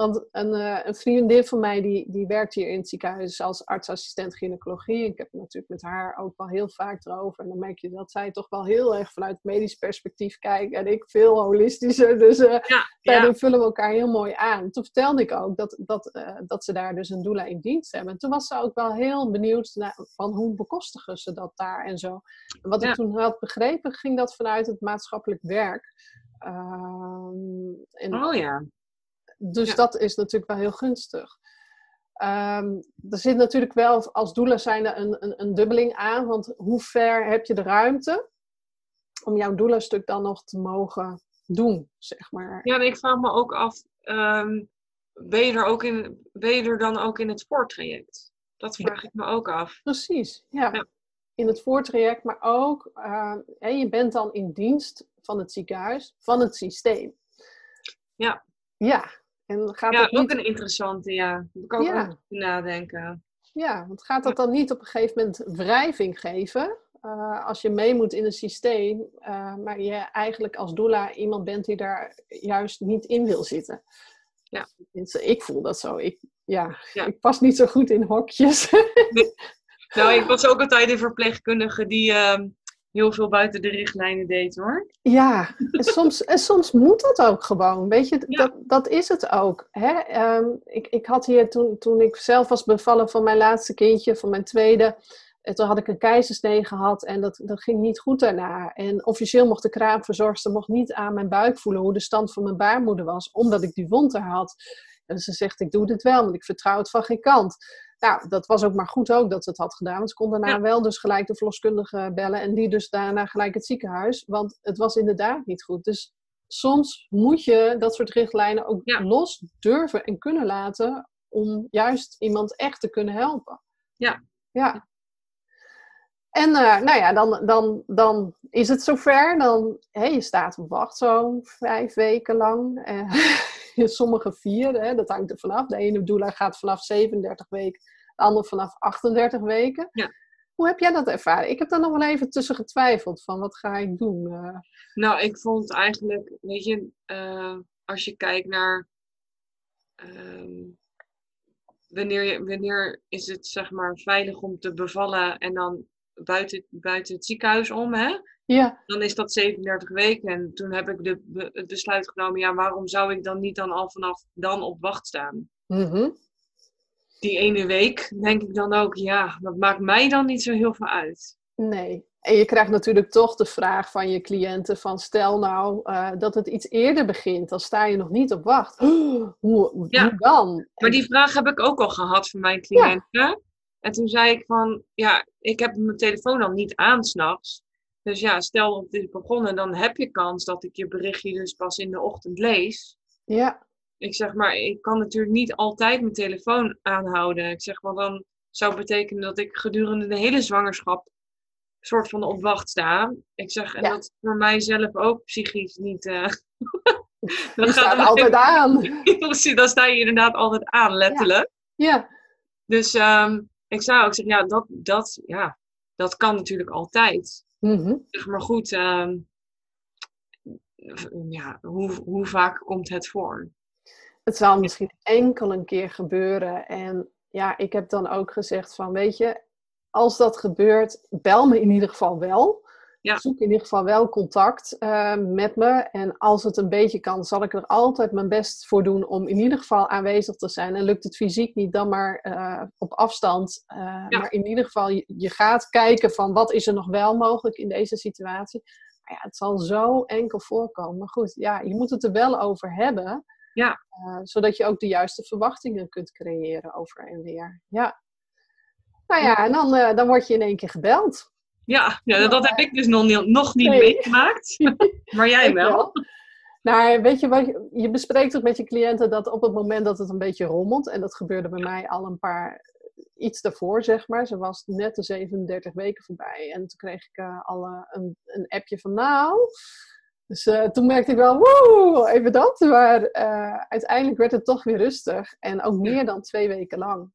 S1: Want een, uh, een vriendin van mij die, die werkt hier in het ziekenhuis als artsassistent gynaecologie. Ik heb het natuurlijk met haar ook wel heel vaak erover. En dan merk je dat zij toch wel heel erg vanuit medisch perspectief kijkt. En ik veel holistischer. Dus uh,
S2: ja,
S1: daarin
S2: ja.
S1: vullen we elkaar heel mooi aan. Toen vertelde ik ook dat, dat, uh, dat ze daar dus een doula in dienst hebben. En toen was ze ook wel heel benieuwd naar, van hoe bekostigen ze dat daar en zo. En wat ja. ik toen had begrepen, ging dat vanuit het maatschappelijk werk. Um,
S2: en, oh ja.
S1: Dus ja. dat is natuurlijk wel heel gunstig. Um, er zit natuurlijk wel als doelen zijn er een, een, een, dubbeling aan. Want hoe ver heb je de ruimte om jouw doelenstuk dan nog te mogen doen, zeg maar.
S2: Ja, ik vraag me ook af, um, ben, je er ook in, ben je er dan ook in het voortraject? Dat vraag ja. ik me ook af.
S1: Precies, ja. ja. In het voortraject, maar ook, uh, en je bent dan in dienst van het ziekenhuis, van het systeem.
S2: Ja.
S1: Ja, En gaat
S2: ja,
S1: dat niet...
S2: ook een interessante, ja. Daar moet ik ook
S1: Ja.
S2: over nadenken.
S1: Ja, want gaat dat dan niet op een gegeven moment wrijving geven? Eh, als je mee moet in een systeem, eh, maar je eigenlijk als doula iemand bent die daar juist niet in wil zitten.
S2: Ja.
S1: Ik voel dat zo. Ik, ja,
S2: Ja.
S1: ik pas niet zo goed in hokjes.
S2: Nou, ik was ook altijd een verpleegkundige die ehm, heel veel buiten de richtlijnen deed, hoor.
S1: Ja, en soms, en soms moet dat ook gewoon. Weet je,
S2: Ja.
S1: dat, dat is het ook. Hè? Ehm, ik, ik had hier toen, toen ik zelf was bevallen van mijn laatste kindje, van mijn tweede. En toen had ik een keizersnee gehad en dat, dat ging niet goed daarna. En officieel mocht de kraamverzorgster mocht niet aan mijn buik voelen hoe de stand van mijn baarmoeder was, omdat ik die wond er had. En ze zegt, ik doe dit wel, want ik vertrouw het van geen kant. Nou, dat was ook maar goed ook dat ze het had gedaan. Want ze kon daarna
S2: Ja.
S1: wel dus gelijk de verloskundige bellen. En die dus daarna gelijk het ziekenhuis. Want het was inderdaad niet goed. Dus soms moet je dat soort richtlijnen ook
S2: Ja.
S1: los durven en kunnen laten. Om juist iemand echt te kunnen helpen.
S2: Ja.
S1: Ja. En eh, nou ja, dan, dan, dan is het zover. Dan, hè, je staat op wacht zo'n vijf weken lang. Eh, (laughs) (laughs) sommige vier, hè, dat hangt er vanaf. De ene doula gaat vanaf 37 weken, de andere vanaf 38 weken.
S2: Ja.
S1: Hoe heb jij dat ervaren? Ik heb daar nog wel even tussen getwijfeld van wat ga ik doen. Eh,
S2: Nou, ik vond eigenlijk, weet je, eh, als je kijkt naar ehm, wanneer, je, wanneer is het zeg maar veilig om te bevallen en dan buiten, buiten het ziekenhuis om, hè?
S1: Ja,
S2: Dan is dat 37 weken. En toen heb ik de, be- het besluit genomen, ja, waarom zou ik dan niet dan al vanaf dan op wacht staan?
S1: mhm.
S2: Die ene week denk ik dan ook, ja, dat maakt mij dan niet zo heel veel uit.
S1: nee. En je krijgt natuurlijk toch de vraag van je cliënten van stel nou eh, dat het iets eerder begint, dan sta je nog niet op wacht. (gasps) Hoe,
S2: Ja.
S1: hoe dan?
S2: Maar die vraag heb ik ook al gehad van mijn cliënten. En toen zei ik van, ja, ik heb mijn telefoon al niet aan s'nachts. Dus ja, stel dat dit is begonnen, dan heb je kans dat ik je berichtje dus pas in de ochtend lees.
S1: Ja,
S2: Ik zeg maar, ik kan natuurlijk niet altijd mijn telefoon aanhouden. Ik zeg, want dan zou het betekenen dat ik gedurende de hele zwangerschap soort van op wacht sta. Ik zeg, en
S1: Ja.
S2: dat is voor mijzelf ook psychisch niet... eh (laughs)
S1: die staat altijd (laughs) aan.
S2: Precies, dan sta je inderdaad altijd aan, letterlijk.
S1: Ja,
S2: Dus ehm, ik zou ook zeggen, ja dat, dat, ja, dat kan natuurlijk altijd. Zeg maar goed, ehm, ja, hoe, hoe vaak komt het voor?
S1: het zal misschien enkel een keer gebeuren. En ja, ik heb dan ook gezegd van, weet je, als dat gebeurt, bel me in ieder geval wel.
S2: Ja.
S1: Zoek in ieder geval wel contact eh, met me. En als het een beetje kan, zal ik er altijd mijn best voor doen om in ieder geval aanwezig te zijn. En lukt het fysiek niet, dan maar eh, op afstand. Eh,
S2: Ja.
S1: Maar in ieder geval, je, je gaat kijken van wat is er nog wel mogelijk in deze situatie. Maar ja, het zal zo enkel voorkomen. Maar goed, ja, je moet het er wel over hebben.
S2: Ja.
S1: Zodat je ook de juiste verwachtingen kunt creëren over en weer. Ja. Nou ja, en dan, dan word je in één keer gebeld.
S2: Ja, ja dat heb ik dus nog niet, nog niet
S1: Nee.
S2: meegemaakt. (laughs) maar jij wel.
S1: Nou, weet je wat, je bespreekt ook met je cliënten dat op het moment dat het een beetje rommelt, en dat gebeurde bij mij al een paar, iets daarvoor zeg maar, ze was net de 37 weken voorbij en toen kreeg ik eh, al een, een appje van nou, dus eh, toen merkte ik wel, woe, even dat, maar eh, uiteindelijk werd het toch weer rustig en ook meer dan twee weken lang.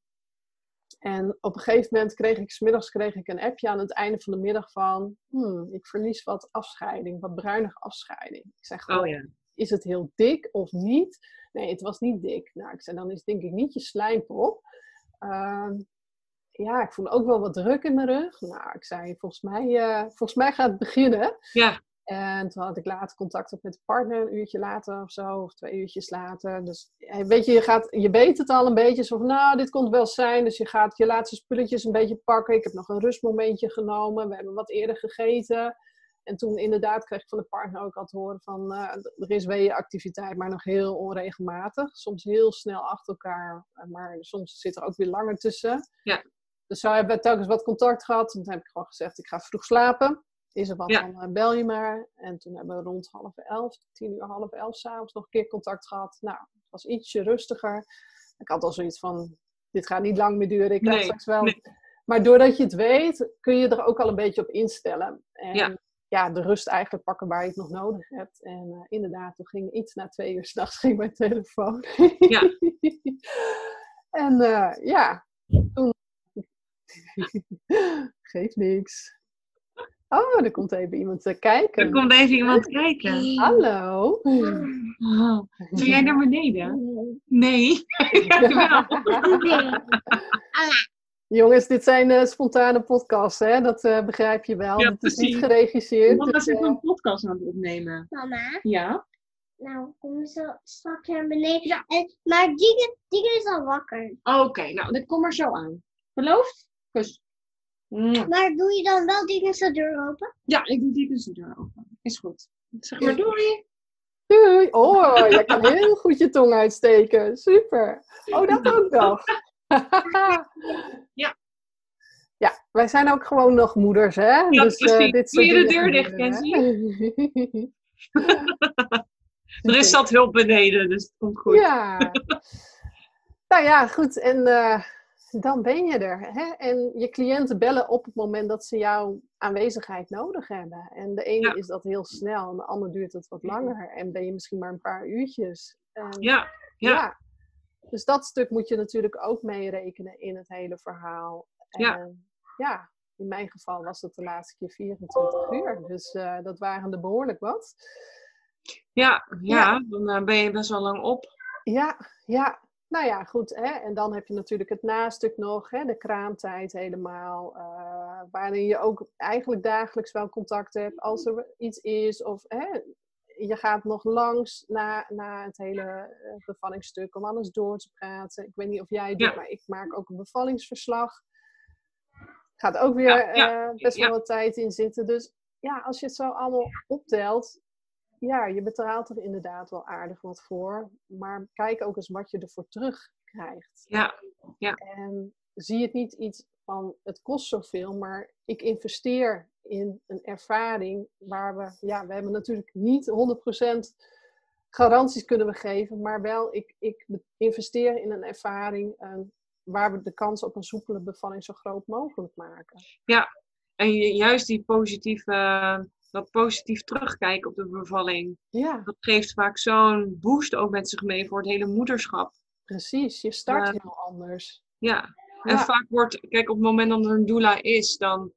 S1: En op een gegeven moment kreeg ik, smiddags kreeg ik een appje aan het einde van de middag van, hmm, ik verlies wat afscheiding, wat bruinige afscheiding. Ik zeg gewoon,
S2: Oh ja.
S1: is het heel dik of niet? Nee, het was niet dik. Nou, ik zei, dan is het denk ik niet je slijmpop. Ehm, ja, ik voel ook wel wat druk in mijn rug. Nou, ik zei, volgens mij, eh, volgens mij gaat het beginnen.
S2: Ja,
S1: En toen had ik later contact op met de partner, een uurtje later of zo, of twee uurtjes later. Dus eh, weet je, je, gaat, je weet het al een beetje, zo van, nou, dit kon het wel zijn. Dus je gaat je laatste spulletjes een beetje pakken. Ik heb nog een rustmomentje genomen. We hebben wat eerder gegeten. En toen inderdaad kreeg ik van de partner ook al te horen van, eh, er is weeënactiviteit, maar nog heel onregelmatig. Soms heel snel achter elkaar, eh, maar soms zit er ook weer langer tussen.
S2: Ja.
S1: Dus zo hebben we telkens wat contact gehad. En toen heb ik gewoon gezegd, ik ga vroeg slapen. Is er wat,
S2: Ja.
S1: dan eh, bel je maar. En toen hebben we rond half elf, tien uur, half elf s'avonds nog een keer contact gehad. Nou, het was ietsje rustiger. Ik had al zoiets van, dit gaat niet lang meer duren. Ik krijg
S2: Nee,
S1: straks wel...
S2: nee.
S1: Maar doordat je het weet, kun je er ook al een beetje op instellen. En
S2: Ja.
S1: ja, de rust eigenlijk pakken waar je het nog nodig hebt. En uh, inderdaad, toen ging iets na twee uur s'nachts (laughs) ging mijn telefoon.
S2: Ja. (laughs)
S1: en uh, ja, toen... (laughs) Geeft niks. Oh, er komt even iemand te kijken.
S2: Er komt even iemand kijken.
S1: Hallo.
S2: Oh. Jij naar beneden? Nee. (laughs) (laughs)
S1: Jongens, dit zijn uh, spontane podcasts, hè? Dat uh, begrijp je wel.
S2: Ja,
S1: het is niet geregiseerd.
S2: Mama
S1: dus, eh,
S2: een podcast aan het opnemen.
S3: Mama,
S2: Ja?
S3: nou kom zo straks naar beneden. En, maar Dieke is al wakker.
S2: Oké, nou, dit kom er zo aan. Beloofd? Kus.
S3: Maar doe je dan wel Dieke zijn deur open?
S2: Ja, ik doe die dus de deur open. Is goed. Zeg maar doei.
S1: Doei. Oh, jij kan heel goed je tong uitsteken. Super. Oh, dat ook nog. (laughs)
S2: Ja.
S1: Ja, wij zijn ook gewoon nog moeders, hè?
S2: Ja,
S1: dus, eh,
S2: precies.
S1: dit
S2: Doe
S1: soort
S2: je de deur dicht,
S1: hè? (laughs)
S2: Er is zat hulp beneden, dus het komt goed.
S1: Ja. nou ja, goed. En eh, dan ben je er. Hè? En je cliënten bellen op het moment dat ze jouw aanwezigheid nodig hebben. En de ene
S2: Ja.
S1: is dat heel snel, en de ander duurt het wat langer. En ben je misschien maar een paar uurtjes. En,
S2: Ja, ja.
S1: Dus dat stuk moet je natuurlijk ook meerekenen in het hele verhaal.
S2: Ja.
S1: En, ja, in mijn geval was het de laatste keer 24 uur. Dus eh, dat waren er behoorlijk wat.
S2: ja, ja. dan eh, ben je best wel lang op.
S1: Ja, ja. Nou ja, goed. Hè? En dan heb je natuurlijk het nastuk nog, hè? de kraamtijd helemaal. eh, waarin je ook eigenlijk dagelijks wel contact hebt als er iets is. Of hè, je gaat nog langs na, na het hele eh, bevallingsstuk om alles door te praten. Ik weet niet of jij het doet,
S2: Ja.
S1: maar ik maak ook een bevallingsverslag. Gaat ook weer
S2: Ja, ja,
S1: eh, best wel wat tijd in zitten. Dus ja, als je het zo allemaal optelt, ja, je betaalt er inderdaad wel aardig wat voor. Maar kijk ook eens wat je ervoor terugkrijgt.
S2: Ja,
S1: En zie het niet iets van het kost zoveel, maar ik investeer in een ervaring waar we, ja, we hebben natuurlijk niet 100% garanties kunnen we geven, maar wel ik, ik investeer in een ervaring eh, waar we de kans op een soepele bevalling zo groot mogelijk maken.
S2: en je, juist die positieve, dat positief terugkijken op de bevalling,
S1: Ja,
S2: dat geeft vaak zo'n boost ook met zich mee voor het hele moederschap.
S1: precies. Je start
S2: Ja.
S1: heel anders.
S2: Ja, en vaak wordt, kijk, op het moment dat er een doula is, dan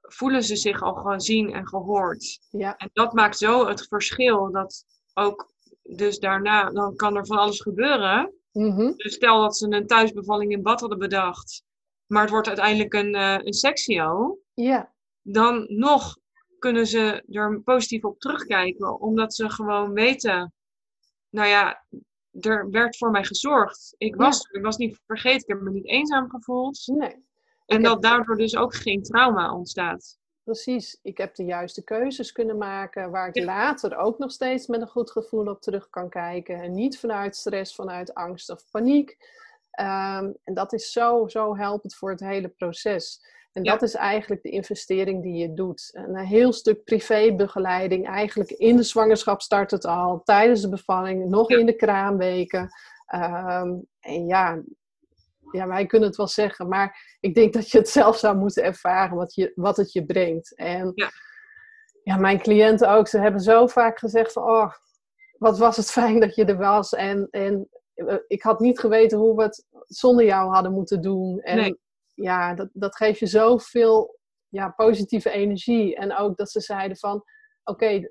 S2: voelen ze zich al gezien en gehoord.
S1: Ja,
S2: En dat maakt zo het verschil dat ook, dus daarna, dan kan er van alles gebeuren.
S1: Mhm.
S2: Dus stel dat ze een thuisbevalling in bad hadden bedacht, maar het wordt uiteindelijk een, eh een sectio,
S1: ja,
S2: dan nog kunnen ze er positief op terugkijken, omdat ze gewoon weten, nou ja, er werd voor mij gezorgd. Ik was, ik was niet vergeten, ik heb me niet eenzaam gevoeld.
S1: nee.
S2: En
S1: heb-
S2: dat daardoor dus ook geen trauma ontstaat.
S1: Precies, ik heb de juiste keuzes kunnen maken waar ik
S2: Ja.
S1: later ook nog steeds met een goed gevoel op terug kan kijken. En niet vanuit stress, vanuit angst of paniek. Ehm, en dat is zo, zo helpend voor het hele proces. En
S2: Ja.
S1: dat is eigenlijk de investering die je doet. Een heel stuk privébegeleiding. Eigenlijk in de zwangerschap start het al, tijdens de bevalling, nog
S2: Ja.
S1: in de kraamweken. Ehm, en ja, ja, wij kunnen het wel zeggen, maar ik denk dat je het zelf zou moeten ervaren wat, je, wat het je brengt. En
S2: Ja.
S1: ja, mijn cliënten ook, ze hebben zo vaak gezegd van, oh, wat was het fijn dat je er was. En, en eh, ik had niet geweten hoe we het zonder jou hadden moeten doen. En
S2: Nee.
S1: Ja, dat, dat geeft je zoveel ja, positieve energie. En ook dat ze zeiden van, oké,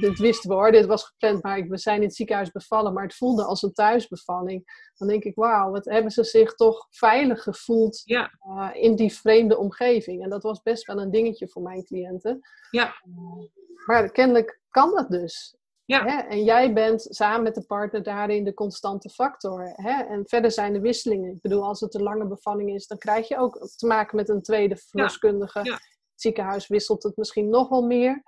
S1: dit wisten we hoor, dit was gepland, maar we zijn in het ziekenhuis bevallen, maar het voelde als een thuisbevalling. Dan denk ik, wauw, wat hebben ze zich toch veilig gevoeld
S2: Ja,
S1: uh, in die vreemde omgeving. En dat was best wel een dingetje voor mijn cliënten.
S2: ja,
S1: Maar kennelijk kan dat dus.
S2: Ja.
S1: Hè? En jij bent samen met de partner daarin de constante factor. Hè? En verder zijn de wisselingen. Ik bedoel, als het een lange bevalling is, dan krijg je ook te maken met een tweede verloskundige.
S2: Ja.
S1: Het ziekenhuis wisselt het misschien nog wel meer.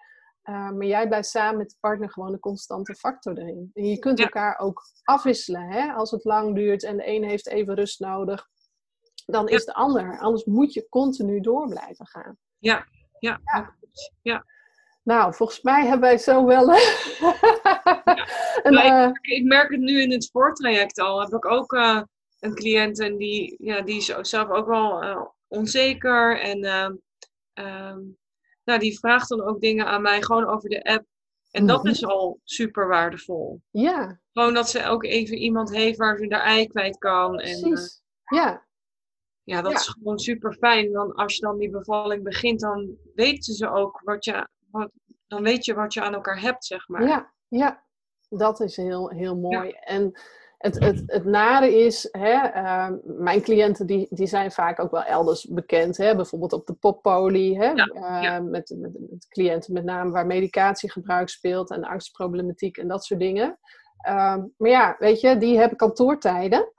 S1: Uh, maar jij blijft samen met de partner gewoon een constante factor erin. En je kunt
S2: Ja.
S1: elkaar ook afwisselen. Hè? Als het lang duurt en de een heeft even rust nodig, dan
S2: Ja.
S1: is de ander. Anders moet je continu door blijven gaan.
S2: ja,
S1: Ja.
S2: ja.
S1: Nou, volgens mij hebben wij zo wel. (laughs) een,
S2: Nou,
S1: eh,
S2: Ik merk het nu in het voortraject al. Heb ik ook eh, een cliënt en die, ja, die is zelf ook wel eh, onzeker. En ehm, ehm, nou, die vraagt dan ook dingen aan mij gewoon over de app. En dat
S1: Mhm.
S2: is al super waardevol.
S1: Ja,
S2: Gewoon dat ze ook even iemand heeft waar ze haar ei kwijt kan. En eh,
S1: precies. Ja,
S2: ja, dat
S1: Ja.
S2: is gewoon super fijn. Dan als je dan die bevalling begint, dan weten ze ook wat je, wat, dan weet je wat je aan elkaar hebt, zeg maar.
S1: Ja, ja, dat is heel, heel mooi. En het, het, het nare is, hè, ehm, mijn cliënten die, die zijn vaak ook wel elders bekend. Hè, bijvoorbeeld op de poppolie, hè,
S2: Ja,
S1: eh,
S2: ja.
S1: Met, met, met cliënten met name waar medicatiegebruik speelt en angstproblematiek en dat soort dingen. Ehm, maar ja, weet je, die hebben kantoortijden.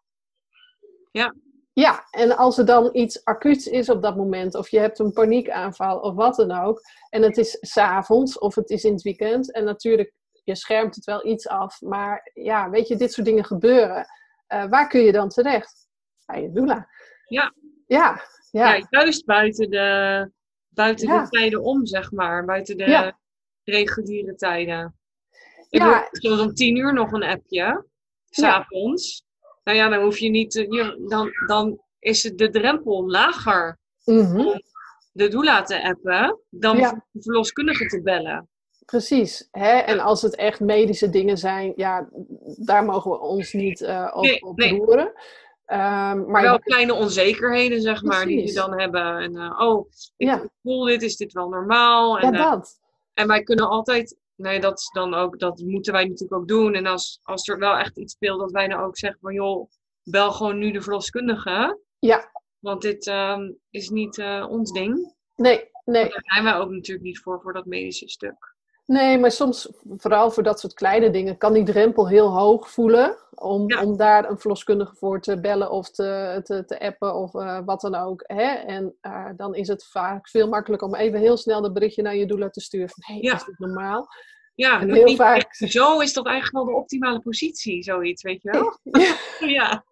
S2: Ja.
S1: Ja, en als er dan iets acuuts is op dat moment, of je hebt een paniekaanval of wat dan ook, en het is s'avonds of het is in het weekend, en natuurlijk, je schermt het wel iets af, maar ja, weet je, dit soort dingen gebeuren. Eh, waar kun je dan terecht? Bij je doula.
S2: Ja.
S1: Ja, ja,
S2: Ja, juist buiten de, buiten
S1: Ja.
S2: de tijden om, zeg maar. Buiten de
S1: Ja.
S2: reguliere tijden. Ik
S1: Ja.
S2: Zoals om tien uur nog een appje, s'avonds. Nou ja, dan hoef je niet, te- je, dan, dan is het de drempel lager
S1: Mhm,
S2: de doula te appen dan
S1: Ja.
S2: de verloskundige te bellen.
S1: precies. Hè? En als het echt medische dingen zijn, ja, daar mogen we ons niet eh, op,
S2: Nee,
S1: op
S2: nee.
S1: roeren. Maar
S2: wel kleine onzekerheden, zeg maar, die ze dan hebben. En eh, oh, ik
S1: Ja.
S2: voel dit, is dit wel normaal?
S1: ja,
S2: En, eh,
S1: dat.
S2: En wij kunnen altijd, nee, dat is dan ook, dat moeten wij natuurlijk ook doen. En als, als er wel echt iets speelt, dat wij dan ook zeggen van joh, bel gewoon nu de verloskundige.
S1: Ja.
S2: Want dit ehm, is niet eh, ons ding.
S1: Nee, nee.
S2: Daar zijn wij ook natuurlijk niet voor, voor dat medische stuk.
S1: Nee, maar soms, vooral voor dat soort kleine dingen, kan die drempel heel hoog voelen. Om,
S2: Ja.
S1: om daar een verloskundige voor te bellen of te, te, te appen of eh, wat dan ook. Hè? En eh, dan is het vaak veel makkelijker om even heel snel dat berichtje naar je doula te sturen. Van,
S2: Ja.
S1: is dit normaal?
S2: Ja,
S1: En heel
S2: niet-
S1: vaak-
S2: zo is dat eigenlijk wel de optimale positie, zoiets, weet je wel? (laughs) ja.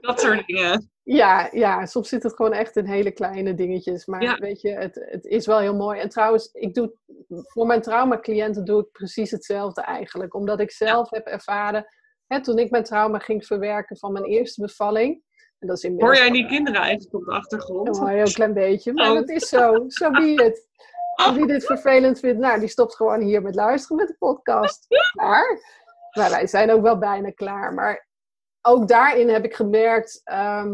S2: Dat soort dingen.
S1: Ja, ja, soms zit het gewoon echt in hele kleine dingetjes. Maar
S2: Ja.
S1: weet je, het, het is wel heel mooi. En trouwens, ik doe, voor mijn trauma-cliënten doe ik precies hetzelfde eigenlijk. Omdat ik zelf heb ervaren, hè, toen ik mijn trauma ging verwerken van mijn eerste bevalling. En dat is
S2: Hoor jij die kinderen eigenlijk op de achtergrond?
S1: een heel klein beetje, maar
S2: Oh.
S1: dat is zo. Zo be it. En wie dit vervelend vindt, nou, die stopt gewoon hier met luisteren met de podcast. Klaar. Maar wij zijn ook wel bijna klaar. Maar ook daarin heb ik gemerkt, ehm,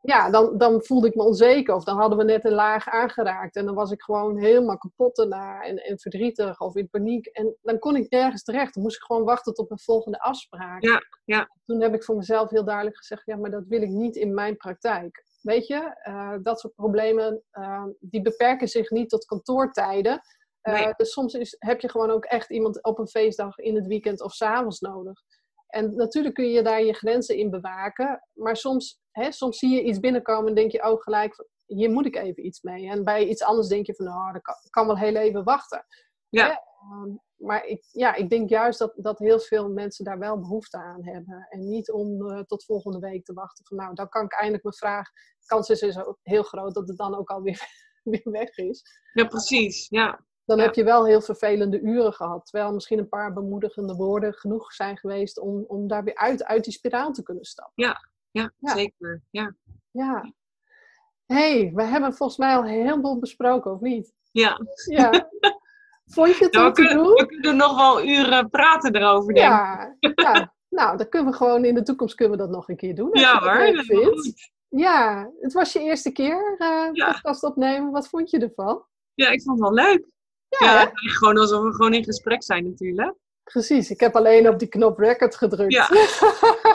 S1: ja, dan, dan voelde ik me onzeker. Of dan hadden we net een laag aangeraakt. En dan was ik gewoon helemaal kapot daarna en, en verdrietig of in paniek. En dan kon ik nergens terecht. Dan moest ik gewoon wachten tot mijn volgende afspraak.
S2: Ja, ja.
S1: Toen heb ik voor mezelf heel duidelijk gezegd, ja, maar dat wil ik niet in mijn praktijk. Weet je, eh, dat soort problemen, eh, die beperken zich niet tot kantoortijden. Eh,
S2: Nee.
S1: Dus soms is, heb je gewoon ook echt iemand op een feestdag in het weekend of s'avonds nodig. En natuurlijk kun je daar je grenzen in bewaken. Maar soms, hè, soms zie je iets binnenkomen en denk je, oh gelijk, hier moet ik even iets mee. En bij iets anders denk je van, nou, dat kan, kan wel heel even wachten.
S2: Ja.
S1: Hè? Maar ik, ja, ik denk juist dat, dat heel veel mensen daar wel behoefte aan hebben. En niet om eh, tot volgende week te wachten van, nou, dan kan ik eindelijk mijn vraag. De kans is dus heel groot dat het dan ook alweer (laughs) weer weg is.
S2: Ja, precies. Ja,
S1: Dan
S2: Ja.
S1: heb je wel heel vervelende uren gehad. Terwijl misschien een paar bemoedigende woorden genoeg zijn geweest om, om daar weer uit, uit die spiraal te kunnen stappen.
S2: ja,
S1: Ja.
S2: zeker. Ja.
S1: Ja. hey, we hebben volgens mij al heel veel besproken, of niet?
S2: ja.
S1: Ja. (laughs) Vond je het
S2: Nou, we,
S1: te
S2: kunnen,
S1: doen?
S2: we kunnen nog wel uren praten erover, denk.
S1: Ja, ja. Nou, dan kunnen we gewoon in de toekomst kunnen we dat nog een keer doen.
S2: Ja hoor,
S1: vindt. Ja, het was je eerste keer eh
S2: Ja.
S1: podcast opnemen. Wat vond je ervan?
S2: Ja, ik vond het wel leuk.
S1: Ja,
S2: Ja, gewoon alsof we gewoon in gesprek zijn natuurlijk.
S1: precies. Ik heb alleen op die knop record gedrukt.
S2: Ja. (laughs)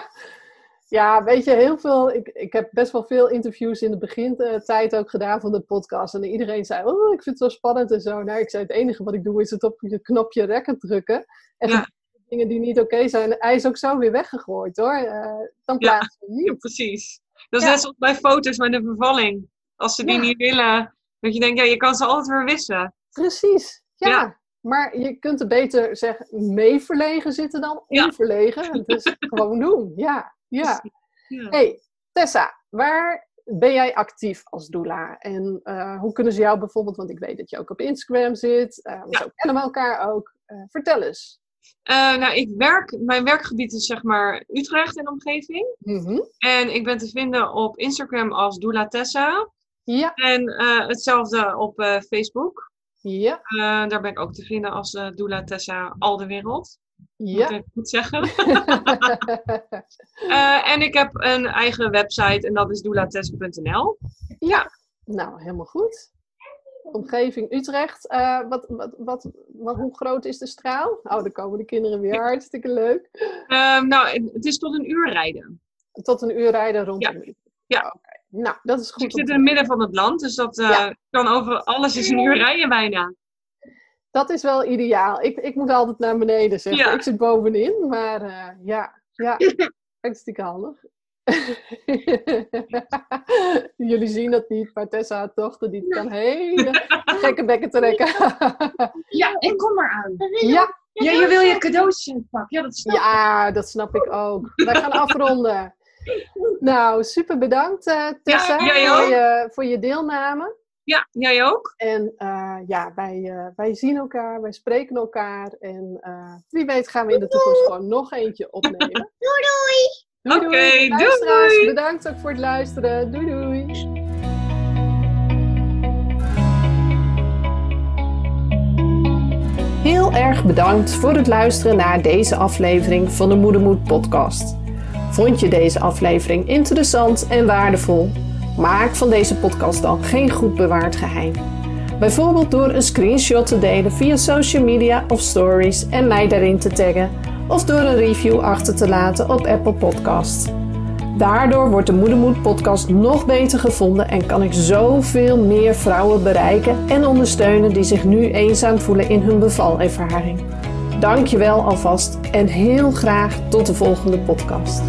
S1: Ja, weet je, heel veel. Ik, ik heb best wel veel interviews in de begintijd ook gedaan van de podcast. En iedereen zei: Oh, ik vind het wel spannend en zo. Nou, ik zei: Het enige wat ik doe is het op je knopje record drukken. En
S2: Ja.
S1: dingen die niet oké zijn, hij is ook zo weer weggegooid hoor. Eh, dan
S2: Ja.
S1: plaats je
S2: Ja,
S1: niet.
S2: precies. Dat is net zoals bij foto's met de bevalling. Als ze die niet willen, dat je denkt, ja, je kan ze altijd weer wissen.
S1: Precies, ja. Maar je kunt er beter zeggen mee verlegen zitten dan onverlegen. Dus (laughs) gewoon doen, ja. Ja.
S2: Ja.
S1: hey, Tessa, waar ben jij actief als doula? En eh, hoe kunnen ze jou bijvoorbeeld, want ik weet dat je ook op Instagram zit, eh,
S2: Ja.
S1: zo kennen we elkaar ook. Eh, vertel eens.
S2: Nou, ik werk, mijn werkgebied is zeg maar Utrecht en omgeving.
S1: Mhm.
S2: En ik ben te vinden op Instagram als Doula Tessa.
S1: Ja,
S2: En hetzelfde op Facebook.
S1: ja,
S2: daar ben ik ook te vinden als Doula Tessa Aldewereld. Moet
S1: ja.
S2: ik goed zeggen. (laughs) (laughs) Eh, en ik heb een eigen website en dat is doulatessa.nl.
S1: ja, nou helemaal goed. Omgeving Utrecht. Eh, wat, wat, wat, wat, hoe groot is de straal? Oh, daar komen de kinderen weer. Hartstikke leuk.
S2: Ehm, nou, het is tot een uur rijden.
S1: Tot een uur rijden rondom
S2: Ja.
S1: Utrecht.
S2: Ja.
S1: Oké. Nou, dat is
S2: Dus
S1: goed.
S2: ik zit in het midden van het land, dus dat eh,
S1: Ja.
S2: kan over alles is een uur rijden bijna.
S1: Dat is wel ideaal. Ik, ik moet altijd naar beneden zeggen.
S2: Ja.
S1: Ik zit bovenin, maar eh, ja, ja, (laughs) hartstikke handig. (laughs) Jullie zien dat niet, maar Tessa, haar dochter, die kan hele (laughs) gekke bekken trekken.
S2: Ja, ik kom maar aan.
S1: Ja,
S2: Ja, je wil je cadeautje pakken. Ja, dat snap ik.
S1: ja, dat snap ik ook. Wij gaan afronden. Nou, super bedankt eh, Tessa voor, je, voor je deelname.
S2: Ja, jij ook?
S1: En eh, ja, wij, eh, wij zien elkaar, wij spreken elkaar. En eh, wie weet gaan we in de toekomst gewoon nog eentje opnemen. (laughs)
S3: Doei doei!
S2: Oké,
S1: doei. Bedankt ook voor het luisteren. Doei doei. Heel erg bedankt voor het luisteren naar deze aflevering van de Moedermoed podcast. Vond je deze aflevering interessant en waardevol? Maak van deze podcast dan geen goed bewaard geheim. Bijvoorbeeld door een screenshot te delen via social media of stories en mij daarin te taggen, of door een review achter te laten op Apple Podcasts. Daardoor wordt de Moedermoed podcast nog beter gevonden en kan ik zoveel meer vrouwen bereiken en ondersteunen die zich nu eenzaam voelen in hun bevalervaring. Dankjewel alvast en heel graag tot de volgende podcast.